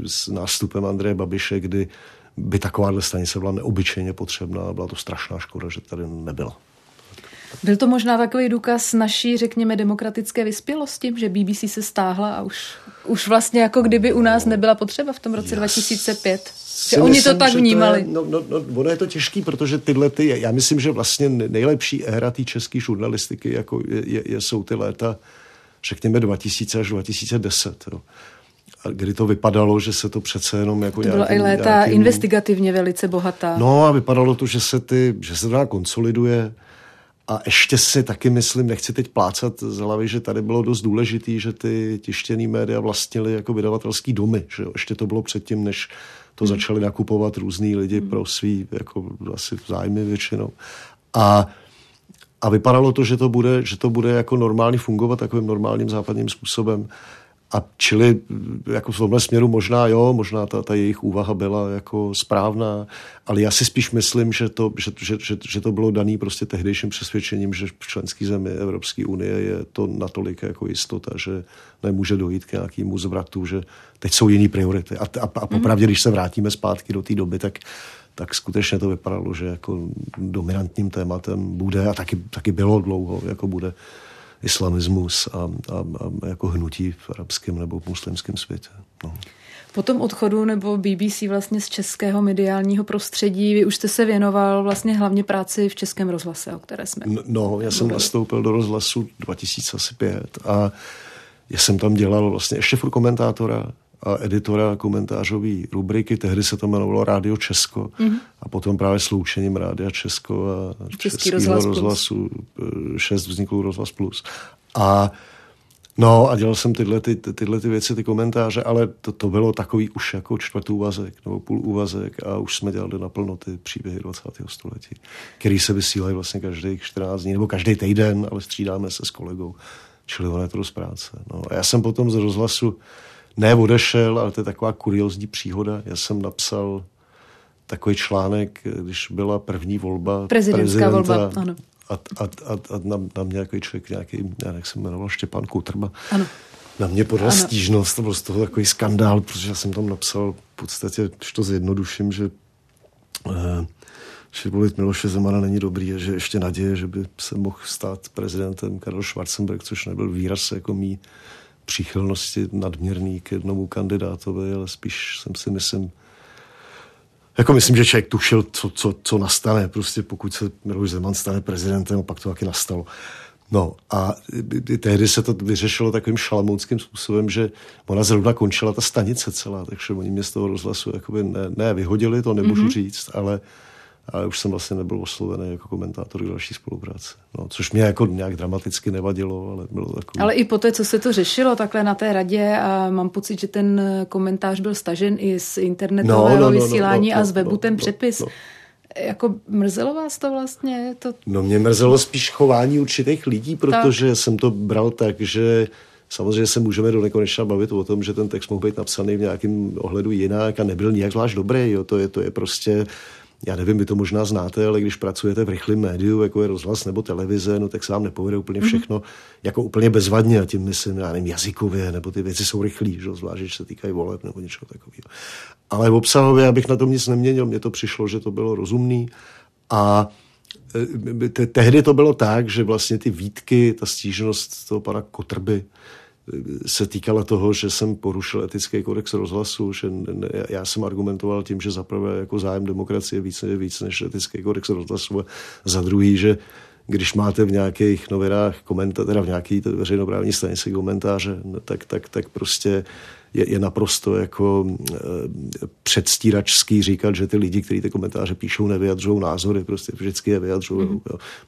s nástupem Andreje Babiše, kdy by takováhle stanice byla neobyčejně potřebná. Byla to strašná škoda, že tady nebyla. Byl to možná takový důkaz naší, řekněme, demokratické vyspělosti, že BBC se stáhla a už, už vlastně jako kdyby u nás nebyla potřeba v tom roce já 2005. Že oni myslím, to tak vnímali. To je, no, no, no, ono je to těžký, protože tyhle ty, já myslím, že vlastně nejlepší éra té české žurnalistiky jako je, je, je, jsou ty léta, řekněme 2000 až 2010. Jo kdy to vypadalo, že se to přece jenom jako To bylo i léta nějakým... investigativně velice bohatá. No a vypadalo to, že se, ty, že se to konsoliduje, a ještě si taky myslím, nechci teď plácat z hlavy, že tady bylo dost důležitý, že ty tištěný média vlastnili jako vydavatelský domy. Že jo? Ještě to bylo předtím, než to hmm. začali nakupovat různý lidi pro svý jako asi zájmy většinou. A, a vypadalo to, že to bude, že to bude jako normálně fungovat takovým normálním západním způsobem. A čili jako v tomhle směru možná jo, možná ta, ta jejich úvaha byla jako správná, ale já si spíš myslím, že to, že, že, že, že to bylo daný prostě tehdejším přesvědčením, že v členský zemi Evropské unie je to natolik jako jistota, že nemůže dojít k nějakému zvratu, že teď jsou jiný priority. A, a, a popravdě, když se vrátíme zpátky do té doby, tak tak skutečně to vypadalo, že jako dominantním tématem bude a taky, taky bylo dlouho, jako bude islamismus a, a, a jako hnutí v arabském nebo v muslimském světě. No. Po tom odchodu nebo BBC vlastně z českého mediálního prostředí, vy už jste se věnoval vlastně hlavně práci v českém rozhlase, o které jsme No, já jsem nastoupil do rozhlasu 2005 a já jsem tam dělal vlastně ještě furt komentátora editora komentářové rubriky. Tehdy se to jmenovalo Rádio Česko mm-hmm. a potom právě sloučením Rádia Česko a Český Českého rozhlas rozhlasu 6 vznikl Rozhlas Plus. A No a dělal jsem tyhle, ty, tyhle ty věci, ty komentáře, ale to, to bylo takový už jako čtvrtý úvazek nebo půl úvazek a už jsme dělali naplno ty příběhy 20. století, který se vysílají vlastně každých 14 dní nebo každý týden, ale střídáme se s kolegou. Čili ono je to dost práce. No. A já jsem potom z rozhlasu ne odešel, ale to je taková kuriozní příhoda. Já jsem napsal takový článek, když byla první volba Prezidentská volba, ano. A, a, a, a na, na mě nějaký člověk, nějaký, jak se jmenoval, Štěpán Kutrba, ano. na mě podal ano. stížnost, to byl z toho takový skandál, protože já jsem tam napsal v podstatě, když to zjednoduším, že eh, že volit Miloše Zemana není dobrý a že ještě naděje, že by se mohl stát prezidentem Karel Schwarzenberg, což nebyl výraz jako mý příchylnosti nadměrný k jednomu kandidátovi, ale spíš jsem si myslím, jako myslím, že člověk tušil, co, co, co nastane, prostě pokud se Miloš Zeman stane prezidentem, a pak to taky nastalo. No a tehdy se to vyřešilo takovým šalamounským způsobem, že ona zrovna končila ta stanice celá, takže oni mě z toho rozhlasu jakoby ne, ne vyhodili, to nemůžu mm-hmm. říct, ale ale už jsem vlastně nebyl oslovený jako komentátor k další spolupráce. No, což mě jako nějak dramaticky nevadilo, ale bylo takový... Ale i po té, co se to řešilo takhle na té radě a mám pocit, že ten komentář byl stažen i z internetového no, no, no, vysílání no, no, a z webu no, ten no, přepis. No, no. Jako mrzelo vás to vlastně? To... No mě mrzelo spíš chování určitých lidí, protože tak. jsem to bral tak, že Samozřejmě se můžeme do nekonečna bavit o tom, že ten text mohl být napsaný v nějakém ohledu jinak a nebyl nijak zvlášť dobrý. Jo. To, je, to je prostě já nevím, vy to možná znáte, ale když pracujete v rychlém médiu, jako je rozhlas nebo televize, no tak se vám nepovede úplně mhm. všechno mm-hmm. jako úplně bezvadně a tím myslím, já nevím, jazykově, nebo ty věci jsou rychlí, že? zvlášť, že se týkají voleb nebo něčeho takového. Ale v obsahově, abych na tom nic neměnil, mně to přišlo, že to bylo rozumný a e, te, tehdy to bylo tak, že vlastně ty výtky, ta stížnost toho pana Kotrby, se týkala toho, že jsem porušil etický kodex rozhlasu, že ne, já jsem argumentoval tím, že zaprvé jako zájem demokracie víc, je víc než etický kodex rozhlasu a za druhý, že když máte v nějakých novinách komentáře, teda v nějaký veřejnoprávní stanici komentáře, no, tak, tak, tak prostě je, je naprosto jako e, předstíračský říkat, že ty lidi, kteří ty komentáře píšou, nevyjadřují názory, prostě vždycky je vyjadřují. Mm.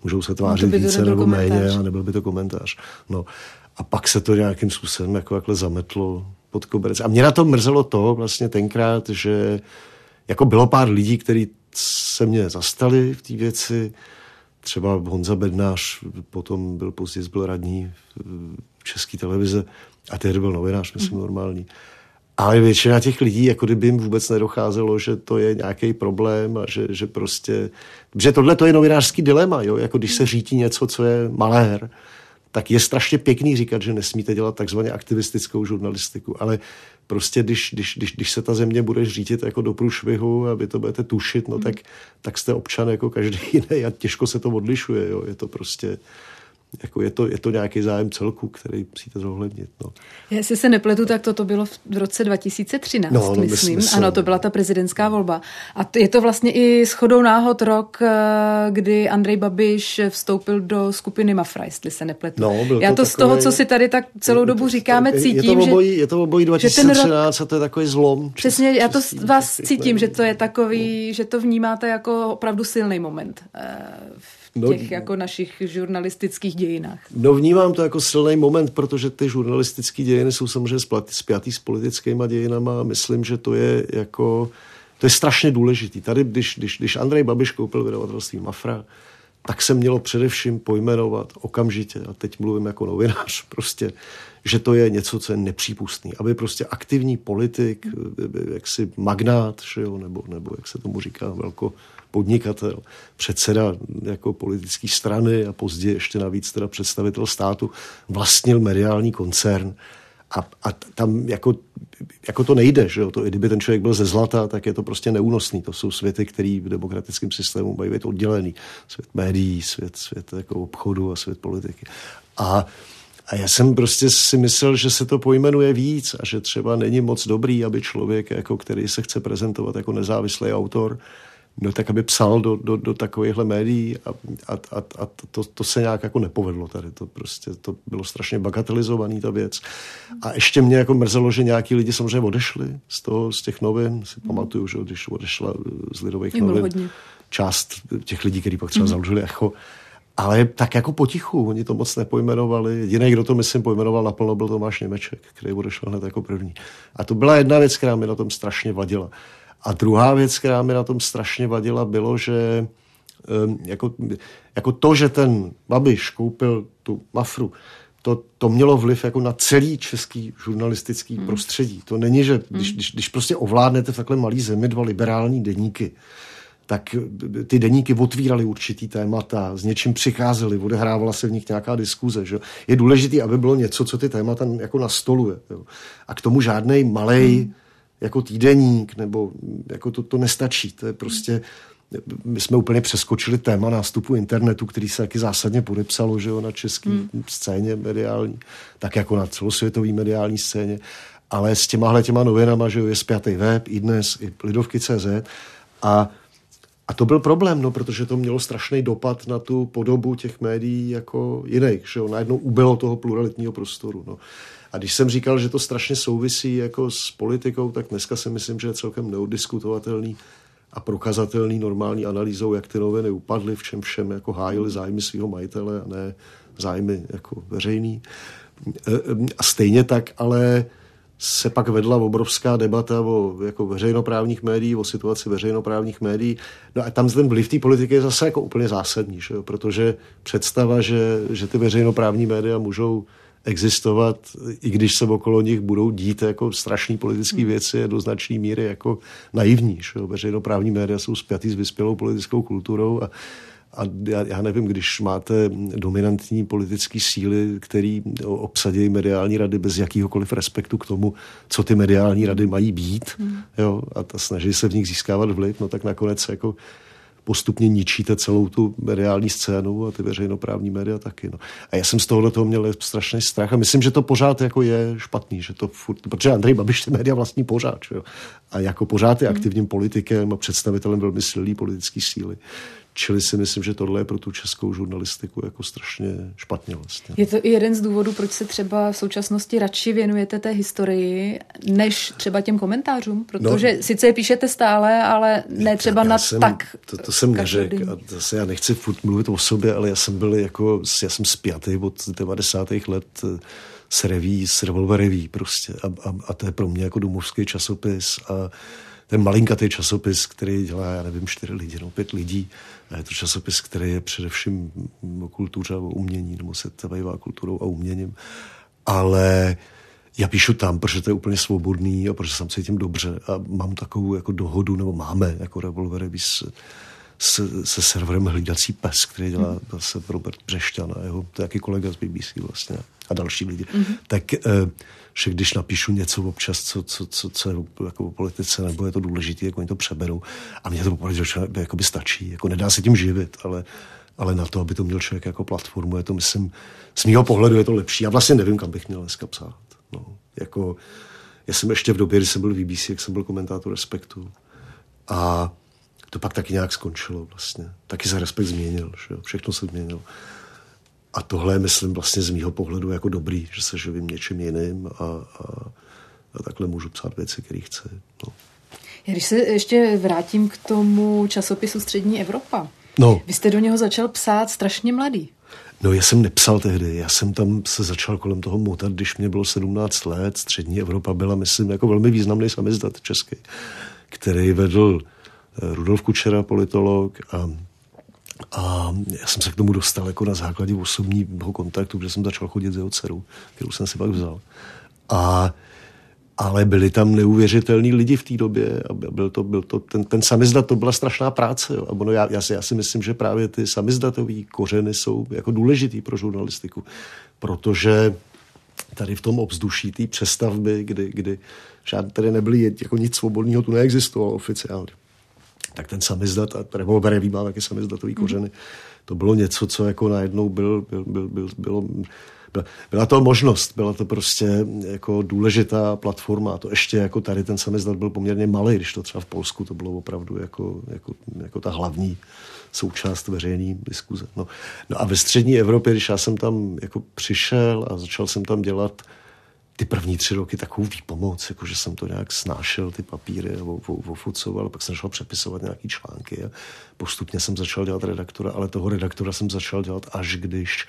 Můžou se tvářit no více nebo méně a nebyl by to komentář. No. A pak se to nějakým způsobem jako takhle zametlo pod koberec. A mě na to mrzelo to vlastně tenkrát, že jako bylo pár lidí, kteří se mě zastali v té věci. Třeba Honza Bednář, potom byl později byl radní v české televize a tehdy byl novinář, myslím, mm. normální. Ale většina těch lidí, jako kdyby jim vůbec nedocházelo, že to je nějaký problém a že, že prostě... Že tohle to je novinářský dilema, jo? Jako když se řítí něco, co je malér, tak je strašně pěkný říkat, že nesmíte dělat takzvaně aktivistickou žurnalistiku, ale prostě když, když, když, když se ta země bude řídit jako do průšvihu a vy to budete tušit, no hmm. tak, tak jste občan jako každý [laughs] jiný a těžko se to odlišuje, jo. je to prostě jako je, to, je to nějaký zájem celku, který musíte zohlednit. No. Jestli se nepletu, tak to, to bylo v roce 2013, no, no, myslím. myslím. Ano, to byla ta prezidentská volba. A je to vlastně i shodou náhod rok, eh, kdy Andrej Babiš vstoupil do skupiny Mafra, jestli se nepletu. No, byl Já to, to z toho, co si tady tak celou dobu říkáme, cítím, je to obojí, že... Je to obojí 2013 rok, a to je takový zlom. Přesně, já to vás cítím, že to je takový, že to vnímáte jako opravdu silný moment eh, v no, těch jako našich žurnalistických dějinách? No vnímám to jako silný moment, protože ty žurnalistické dějiny jsou samozřejmě spjatý s politickými dějinama a myslím, že to je jako to je strašně důležitý. Tady, když, když, když Andrej Babiš koupil vydavatelství Mafra, tak se mělo především pojmenovat okamžitě, a teď mluvím jako novinář, [laughs] prostě, že to je něco, co je nepřípustný. Aby prostě aktivní politik, jaksi magnát, že jo, nebo, nebo jak se tomu říká, velko podnikatel, předseda jako politické strany a později ještě navíc teda představitel státu, vlastnil mediální koncern, a, a tam jako, jako to nejde, že jo? To, kdyby ten člověk byl ze zlata, tak je to prostě neúnosný. To jsou světy, které v demokratickém systému mají být oddělený. Svět médií, svět, svět jako obchodu a svět politiky. A, a já jsem prostě si myslel, že se to pojmenuje víc a že třeba není moc dobrý, aby člověk, jako který se chce prezentovat jako nezávislý autor, no tak aby psal do, do, do takovýchhle médií a, a, a, a to, to se nějak jako nepovedlo tady. To prostě to bylo strašně bagatelizovaný ta věc. A ještě mě jako mrzelo, že nějaký lidi samozřejmě odešli z toho, z těch novin. Si pamatuju, že když odešla z lidových novin hodně. část těch lidí, kteří pak třeba mm. založili Echo, ale tak jako potichu, oni to moc nepojmenovali. Jediný, kdo to myslím pojmenoval naplno, byl Tomáš Němeček, který odešel hned jako první. A to byla jedna věc, která mi na tom strašně vadila. A druhá věc, která mi na tom strašně vadila, bylo, že jako, jako to, že ten Babiš koupil tu Mafru, to, to mělo vliv jako na celý český žurnalistický hmm. prostředí. To není, že když, když, když prostě ovládnete v takhle malý zemi dva liberální deníky, tak ty deníky otvíraly určitý témata, s něčím přicházely, odehrávala se v nich nějaká diskuze. Že? Je důležité, aby bylo něco, co ty témata jako nastoluje. Jo? A k tomu žádný malej hmm jako týdeník, nebo jako to, to nestačí. To je prostě, my jsme úplně přeskočili téma nástupu internetu, který se taky zásadně podepsalo, že jo, na české hmm. scéně mediální, tak jako na celosvětové mediální scéně. Ale s těmahle těma novinama, že jo, je spjatý web, i dnes, i Lidovky.cz a a to byl problém, no, protože to mělo strašný dopad na tu podobu těch médií jako jiných, že jo, najednou ubylo toho pluralitního prostoru, no. A když jsem říkal, že to strašně souvisí jako s politikou, tak dneska si myslím, že je celkem neodiskutovatelný a prokazatelný normální analýzou, jak ty noviny upadly, v čem všem jako hájili zájmy svého majitele a ne zájmy jako veřejný. E, e, a stejně tak, ale se pak vedla obrovská debata o jako veřejnoprávních médií, o situaci veřejnoprávních médií. No a tam ten vliv té politiky je zase jako úplně zásadní, že jo? protože představa, že, že ty veřejnoprávní média můžou existovat, i když se okolo nich budou dít jako strašné politické hmm. věci, je do značné míry jako naivní. Že? Veřejnoprávní média jsou spjatý s vyspělou politickou kulturou a a já, já nevím, když máte dominantní politické síly, který obsadí mediální rady bez jakýhokoliv respektu k tomu, co ty mediální rady mají být, hmm. jo, a ta snaží se v nich získávat vliv, no tak nakonec jako postupně ničíte celou tu mediální scénu a ty veřejnoprávní média taky. No. A já jsem z tohohle toho měl strašný strach a myslím, že to pořád jako je špatný, že to furt, protože Andrej Babiš ty média vlastní pořád, jo. A jako pořád je aktivním politikem a představitelem velmi silný politické síly. Čili si myslím, že tohle je pro tu českou žurnalistiku jako strašně špatně vlastně. Je to i jeden z důvodů, proč se třeba v současnosti radši věnujete té historii, než třeba těm komentářům? Protože no, sice je píšete stále, ale ne třeba na jsem, tak... To, to jsem neřekl. A zase já nechci furt mluvit o sobě, ale já jsem byl jako, já jsem spjatý od 90. let eh, s reví, s revolver reví prostě. A, a, a to je pro mě jako domovský časopis a ten malinkatý časopis, který dělá, já nevím, čtyři lidi, no pět lidí. A je to časopis, který je především o kultuře a o umění, nebo se zabývá kulturou a uměním. Ale já píšu tam, protože to je úplně svobodný a protože jsem cítím dobře a mám takovou jako dohodu, nebo máme jako revolvery s, s, se serverem Hlídací pes, který dělá mm. zase Robert Břešťan a jeho, to je jaký kolega z BBC vlastně a další lidi. Mm-hmm. Tak eh, že když napíšu něco občas, co, co, co, co je jako o politice, nebo je to důležité, jako oni to přeberou. A mně to popravdě jako by stačí. Jako nedá se tím živit, ale, ale na to, aby to měl člověk jako platformu, je to, myslím, z mého pohledu je to lepší. Já vlastně nevím, kam bych měl dneska psát. No, jako, já jsem ještě v době, kdy jsem byl v BBC, jak jsem byl komentátor Respektu. A to pak taky nějak skončilo vlastně. Taky se Respekt změnil, že všechno se změnilo. A tohle je, myslím, vlastně z mýho pohledu jako dobrý, že se živím něčím jiným a, a, a takhle můžu psát věci, které chci. No. Já když se ještě vrátím k tomu časopisu Střední Evropa. No. Vy jste do něho začal psát strašně mladý. No já jsem nepsal tehdy, já jsem tam se začal kolem toho motat, když mě bylo 17 let. Střední Evropa byla, myslím, jako velmi významný samizdat český, který vedl eh, Rudolf Kučera, politolog, a A já jsem se k tomu dostal jako na základě osobního kontaktu, protože jsem začal chodit s jeho dcerou, kterou jsem si pak vzal. A ale byli tam neuvěřitelní lidi v té době a byl to, byl to, ten, ten samizdat, to byla strašná práce. Jo. A ono, já, já, si, já si myslím, že právě ty samizdatové kořeny jsou jako důležitý pro žurnalistiku, protože tady v tom obzduší té přestavby, kdy, kdy žádný tady nebyly jako nic svobodného, tu neexistovalo oficiálně. Tak ten samizdat, a revolver má taky samizdatový kořeny, to bylo něco, co jako najednou byl, byl, byl, byl, bylo byla to možnost, byla to prostě jako důležitá platforma. A to ještě jako tady ten samizdat byl poměrně malý, když to třeba v Polsku to bylo opravdu jako, jako, jako ta hlavní součást veřejné diskuze. No. no a ve střední Evropě, když já jsem tam jako přišel a začal jsem tam dělat ty první tři roky takovou výpomoc, jako že jsem to nějak snášel, ty papíry a pak jsem začal přepisovat nějaký články a postupně jsem začal dělat redaktora, ale toho redaktora jsem začal dělat až když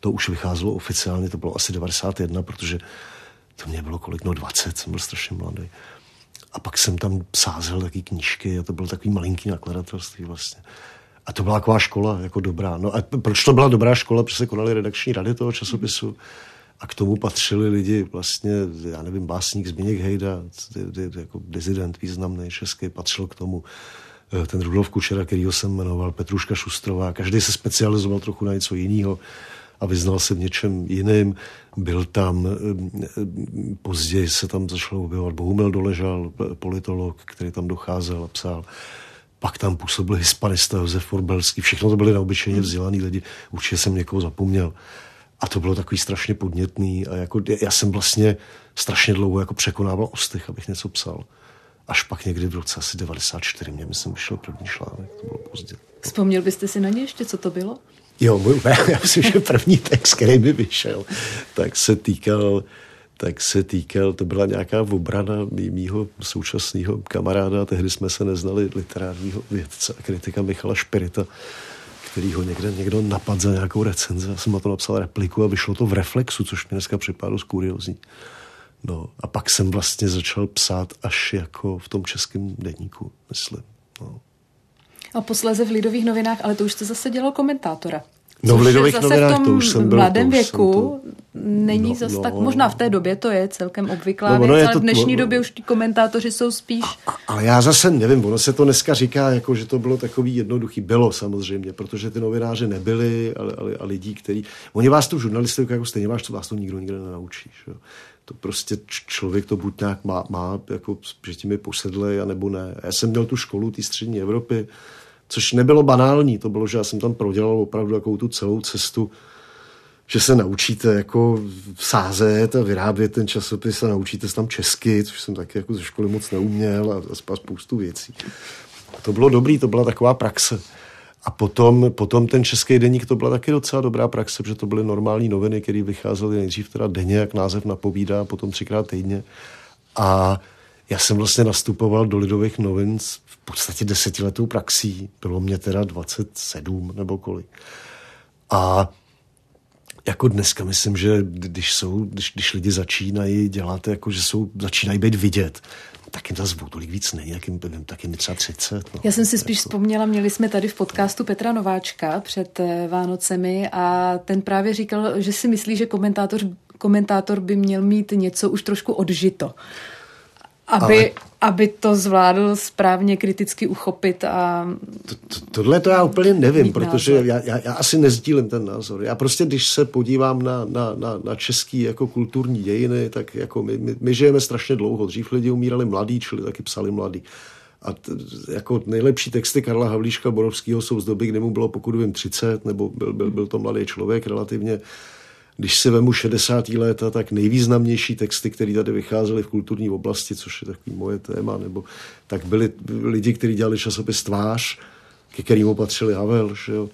to už vycházelo oficiálně, to bylo asi 91, protože to mě bylo kolik, no 20, jsem byl strašně mladý. A pak jsem tam sázel taky knížky a to bylo takový malinký nakladatelství vlastně. A to byla taková škola, jako dobrá. No a proč to byla dobrá škola? Protože se konaly redakční rady toho časopisu a k tomu patřili lidi vlastně, já nevím, básník Zbigněk Hejda, jako dezident významný český, patřil k tomu eh, ten Rudolf Kučera, kterýho jsem jmenoval, Petruška Šustrová, každý se specializoval trochu na něco jiného a vyznal se v něčem jiným. Byl tam, eh, později se tam začal objevovat Bohumil Doležal, politolog, který tam docházel a psal. Pak tam působil hispanista Josef Forbelský. Všechno to byli neobyčejně vzdělaný lidi. Určitě jsem někoho zapomněl. A to bylo takový strašně podnětný a jako, já jsem vlastně strašně dlouho jako překonával ostych, abych něco psal. Až pak někdy v roce asi 94 mě, myslím, vyšel první článek, to bylo pozdě. Vzpomněl byste si na ně ještě, co to bylo? Jo, můj, [laughs] já myslím, že první text, který by vyšel, tak se týkal tak se týkal, to byla nějaká obrana mýho současného kamaráda, tehdy jsme se neznali literárního vědce a kritika Michala Špirita, který ho někde někdo napadl za nějakou recenzi. Já jsem na to napsal repliku a vyšlo to v Reflexu, což mi dneska připadlo kuriozní. No, a pak jsem vlastně začal psát až jako v tom českém denníku, myslím. No. A posléze v Lidových novinách, ale to už jste zase dělal komentátora. No v Lidových novinách to už jsem byl. V mladém věku to... není no, zas no, tak, možná v té době to je celkem obvyklá no, věc, ale to, v dnešní no, době už ti komentátoři jsou spíš... A, ale já zase nevím, ono se to dneska říká, jako, že to bylo takový jednoduchý. Bylo samozřejmě, protože ty novináři nebyli ale, ale, a lidí, kteří... Oni vás tu žurnalistiku jako stejně vás to, vás to nikdo nikde nenaučí. Že? To prostě člověk to buď nějak má, má jako, že tím je posedlej, anebo ne. Já jsem měl tu školu té střední Evropy, což nebylo banální, to bylo, že já jsem tam prodělal opravdu takovou tu celou cestu, že se naučíte jako sázet a vyrábět ten časopis a naučíte se tam česky, což jsem taky jako ze školy moc neuměl a, a spoustu věcí. A to bylo dobrý, to byla taková praxe. A potom, potom ten český deník, to byla taky docela dobrá praxe, protože to byly normální noviny, které vycházely nejdřív teda denně, jak název napovídá, potom třikrát týdně. A já jsem vlastně nastupoval do Lidových novin v podstatě desetiletou praxí. Bylo mě teda 27 nebo kolik. A jako dneska myslím, že když jsou, když, když lidi začínají dělat, jako že jsou, začínají být vidět, tak jim ta zvuk tolik víc není, jak jim, tak jim třeba 30. No. Já jsem si spíš vzpomněla, měli jsme tady v podcastu Petra Nováčka před eh, Vánocemi a ten právě říkal, že si myslí, že komentátor, komentátor by měl mít něco už trošku odžito. Aby, ale... aby to zvládl správně kriticky uchopit a... To, to, tohle to já úplně nevím, protože já, já, já asi nezdílím ten názor. Já prostě, když se podívám na, na, na, na český jako kulturní dějiny, tak jako my, my, my žijeme strašně dlouho. Dřív lidi umírali mladí, čili taky psali mladí. A t, jako nejlepší texty Karla Havlíška Borovského jsou z doby, kdy mu bylo pokud vím 30, nebo byl, byl, byl to mladý člověk relativně když si vemu 60. léta, tak nejvýznamnější texty, které tady vycházely v kulturní oblasti, což je takový moje téma, nebo tak byli lidi, kteří dělali časopis Tvář, ke kterému patřili Havel, že jo.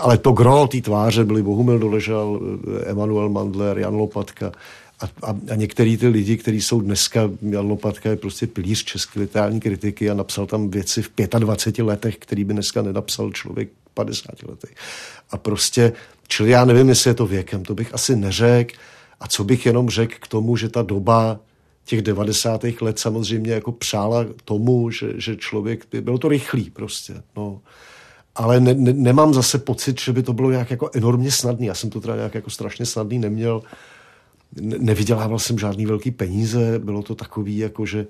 Ale to gro té tváře byli Bohumil Doležal, Emanuel Mandler, Jan Lopatka a, a, a některý ty lidi, kteří jsou dneska, Jan Lopatka je prostě pilíř české literární kritiky a napsal tam věci v 25 letech, který by dneska nenapsal člověk 50 letech. A prostě, čili já nevím, jestli je to věkem, to bych asi neřekl. A co bych jenom řekl k tomu, že ta doba těch 90. let samozřejmě jako přála tomu, že, že člověk, bylo to rychlý prostě, no. ale ne, ne, nemám zase pocit, že by to bylo nějak jako enormně snadný. Já jsem to teda nějak jako strašně snadný neměl. Ne, nevydělával jsem žádný velký peníze, bylo to takový, jako že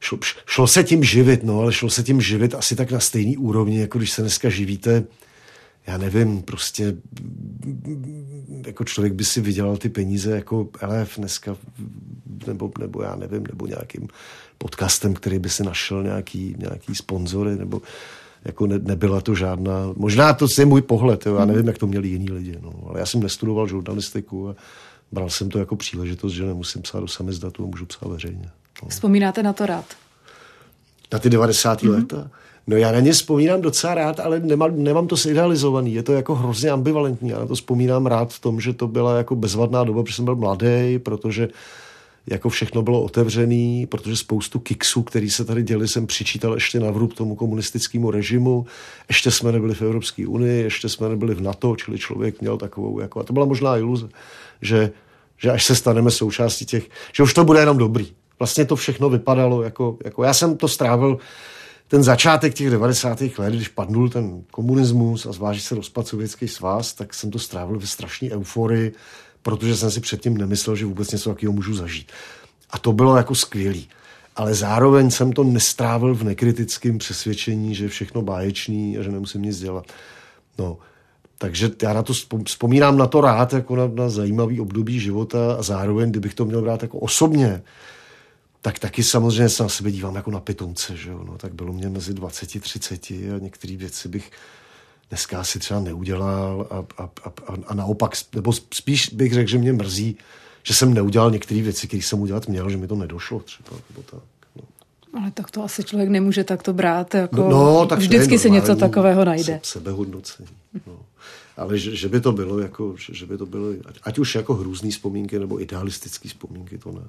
šlo, šlo se tím živit, no, ale šlo se tím živit asi tak na stejný úrovni, jako když se dneska živíte já nevím, prostě jako člověk by si vydělal ty peníze jako LF dneska, nebo, nebo já nevím, nebo nějakým podcastem, který by si našel nějaký, nějaký sponzory, nebo jako ne, nebyla to žádná, možná to je můj pohled, jo, já nevím, jak to měli jiní lidi, no, ale já jsem nestudoval žurnalistiku a bral jsem to jako příležitost, že nemusím psát do samizdatu a můžu psát veřejně. No. Vzpomínáte na to rád? Na ty 90. Mm-hmm. léta? No já na ně vzpomínám docela rád, ale nemám, nemám to zidealizovaný. Je to jako hrozně ambivalentní. Já na to vzpomínám rád v tom, že to byla jako bezvadná doba, protože jsem byl mladý, protože jako všechno bylo otevřený, protože spoustu kiksů, který se tady děli, jsem přičítal ještě na vrub tomu komunistickému režimu. Ještě jsme nebyli v Evropské unii, ještě jsme nebyli v NATO, čili člověk měl takovou, jako, a to byla možná iluze, že, že až se staneme součástí těch, že už to bude jenom dobrý. Vlastně to všechno vypadalo jako, jako já jsem to strávil ten začátek těch 90. let, když padnul ten komunismus a zvlášť se rozpad sovětský svaz, tak jsem to strávil ve strašné euforii, protože jsem si předtím nemyslel, že vůbec něco takového můžu zažít. A to bylo jako skvělý. Ale zároveň jsem to nestrávil v nekritickém přesvědčení, že je všechno báječný a že nemusím nic dělat. No, takže já na to vzpomínám na to rád, jako na, na zajímavý období života a zároveň, kdybych to měl brát jako osobně, tak taky samozřejmě se na sebe dívám jako na pitomce, že jo? No, tak bylo mě mezi 20 30 a některé věci bych dneska asi třeba neudělal a, a, a, a naopak, nebo spíš bych řekl, že mě mrzí, že jsem neudělal některé věci, které jsem udělat měl, že mi to nedošlo třeba, nebo tak. No. Ale tak to asi člověk nemůže takto brát, jako no, no tak vždycky se něco takového najde. Sebehodnocení. No ale že, že by to bylo jako, že, že by to bylo, ať, ať už jako hrůzný vzpomínky nebo idealistický vzpomínky, to ne.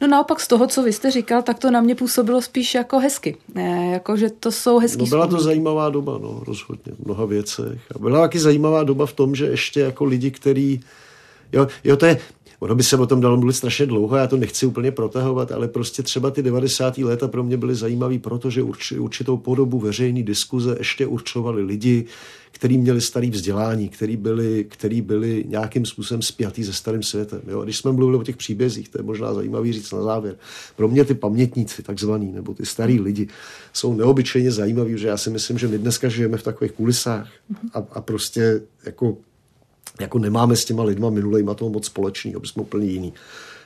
No naopak z toho, co vy jste říkal, tak to na mě působilo spíš jako hezky. Ne, jako, že to jsou hezký No byla vzpomínky. to zajímavá doba, no, rozhodně, v mnoha věcech. A byla taky zajímavá doba v tom, že ještě jako lidi, který, jo, jo to je, Ono by se o tom dalo mluvit strašně dlouho, já to nechci úplně protahovat, ale prostě třeba ty 90. léta pro mě byly zajímavý, protože určitou podobu veřejné diskuze ještě určovali lidi, který měli starý vzdělání, který byli, který byli nějakým způsobem spjatý se starým světem. Jo? A když jsme mluvili o těch příbězích, to je možná zajímavý říct na závěr. Pro mě ty pamětníci, takzvaný, nebo ty starý lidi, jsou neobyčejně zajímaví, že já si myslím, že my dneska žijeme v takových kulisách a, a prostě jako jako nemáme s těma lidma minulejma toho moc společného, jsme úplně jiný.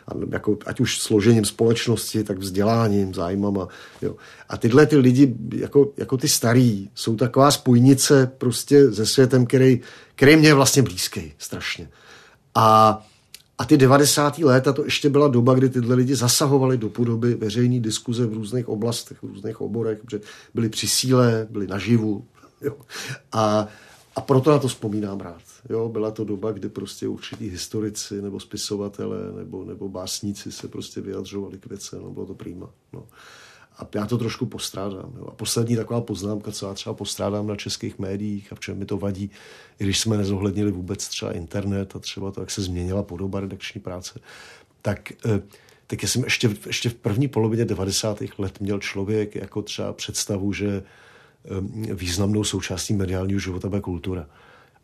A jako, ať už složením společnosti, tak vzděláním, zájmama. Jo. A tyhle ty lidi, jako, jako ty starý, jsou taková spojnice prostě se světem, který, který mě je vlastně blízký strašně. A, a ty 90. léta to ještě byla doba, kdy tyhle lidi zasahovali do podoby veřejné diskuze v různých oblastech, v různých oborech, protože byli při síle, byli naživu. Jo. A, a proto na to vzpomínám rád. Jo, byla to doba, kdy prostě určitý historici nebo spisovatele nebo, nebo básníci se prostě vyjadřovali k věcem, no, bylo to prýma. No. A já to trošku postrádám. Jo. A poslední taková poznámka, co já třeba postrádám na českých médiích a v čem mi to vadí, i když jsme nezohlednili vůbec třeba internet a třeba to, jak se změnila podoba redakční práce, tak, eh, tak já jsem ještě, ještě v první polovině 90. let měl člověk jako třeba představu, že eh, významnou součástí mediálního života bude kultura.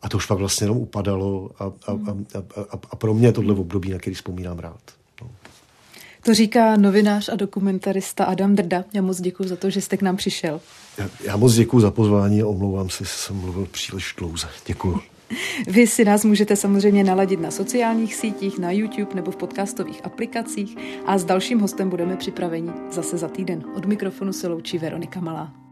A to už pak vlastně jenom upadalo a, a, a, a, a pro mě je tohle období, na který vzpomínám rád. No. To říká novinář a dokumentarista Adam Drda. Já moc děkuji za to, že jste k nám přišel. Já, já moc děkuji za pozvání a omlouvám se, že jsem mluvil příliš dlouze. Děkuji. [laughs] Vy si nás můžete samozřejmě naladit na sociálních sítích, na YouTube nebo v podcastových aplikacích a s dalším hostem budeme připraveni zase za týden. Od mikrofonu se loučí Veronika Malá.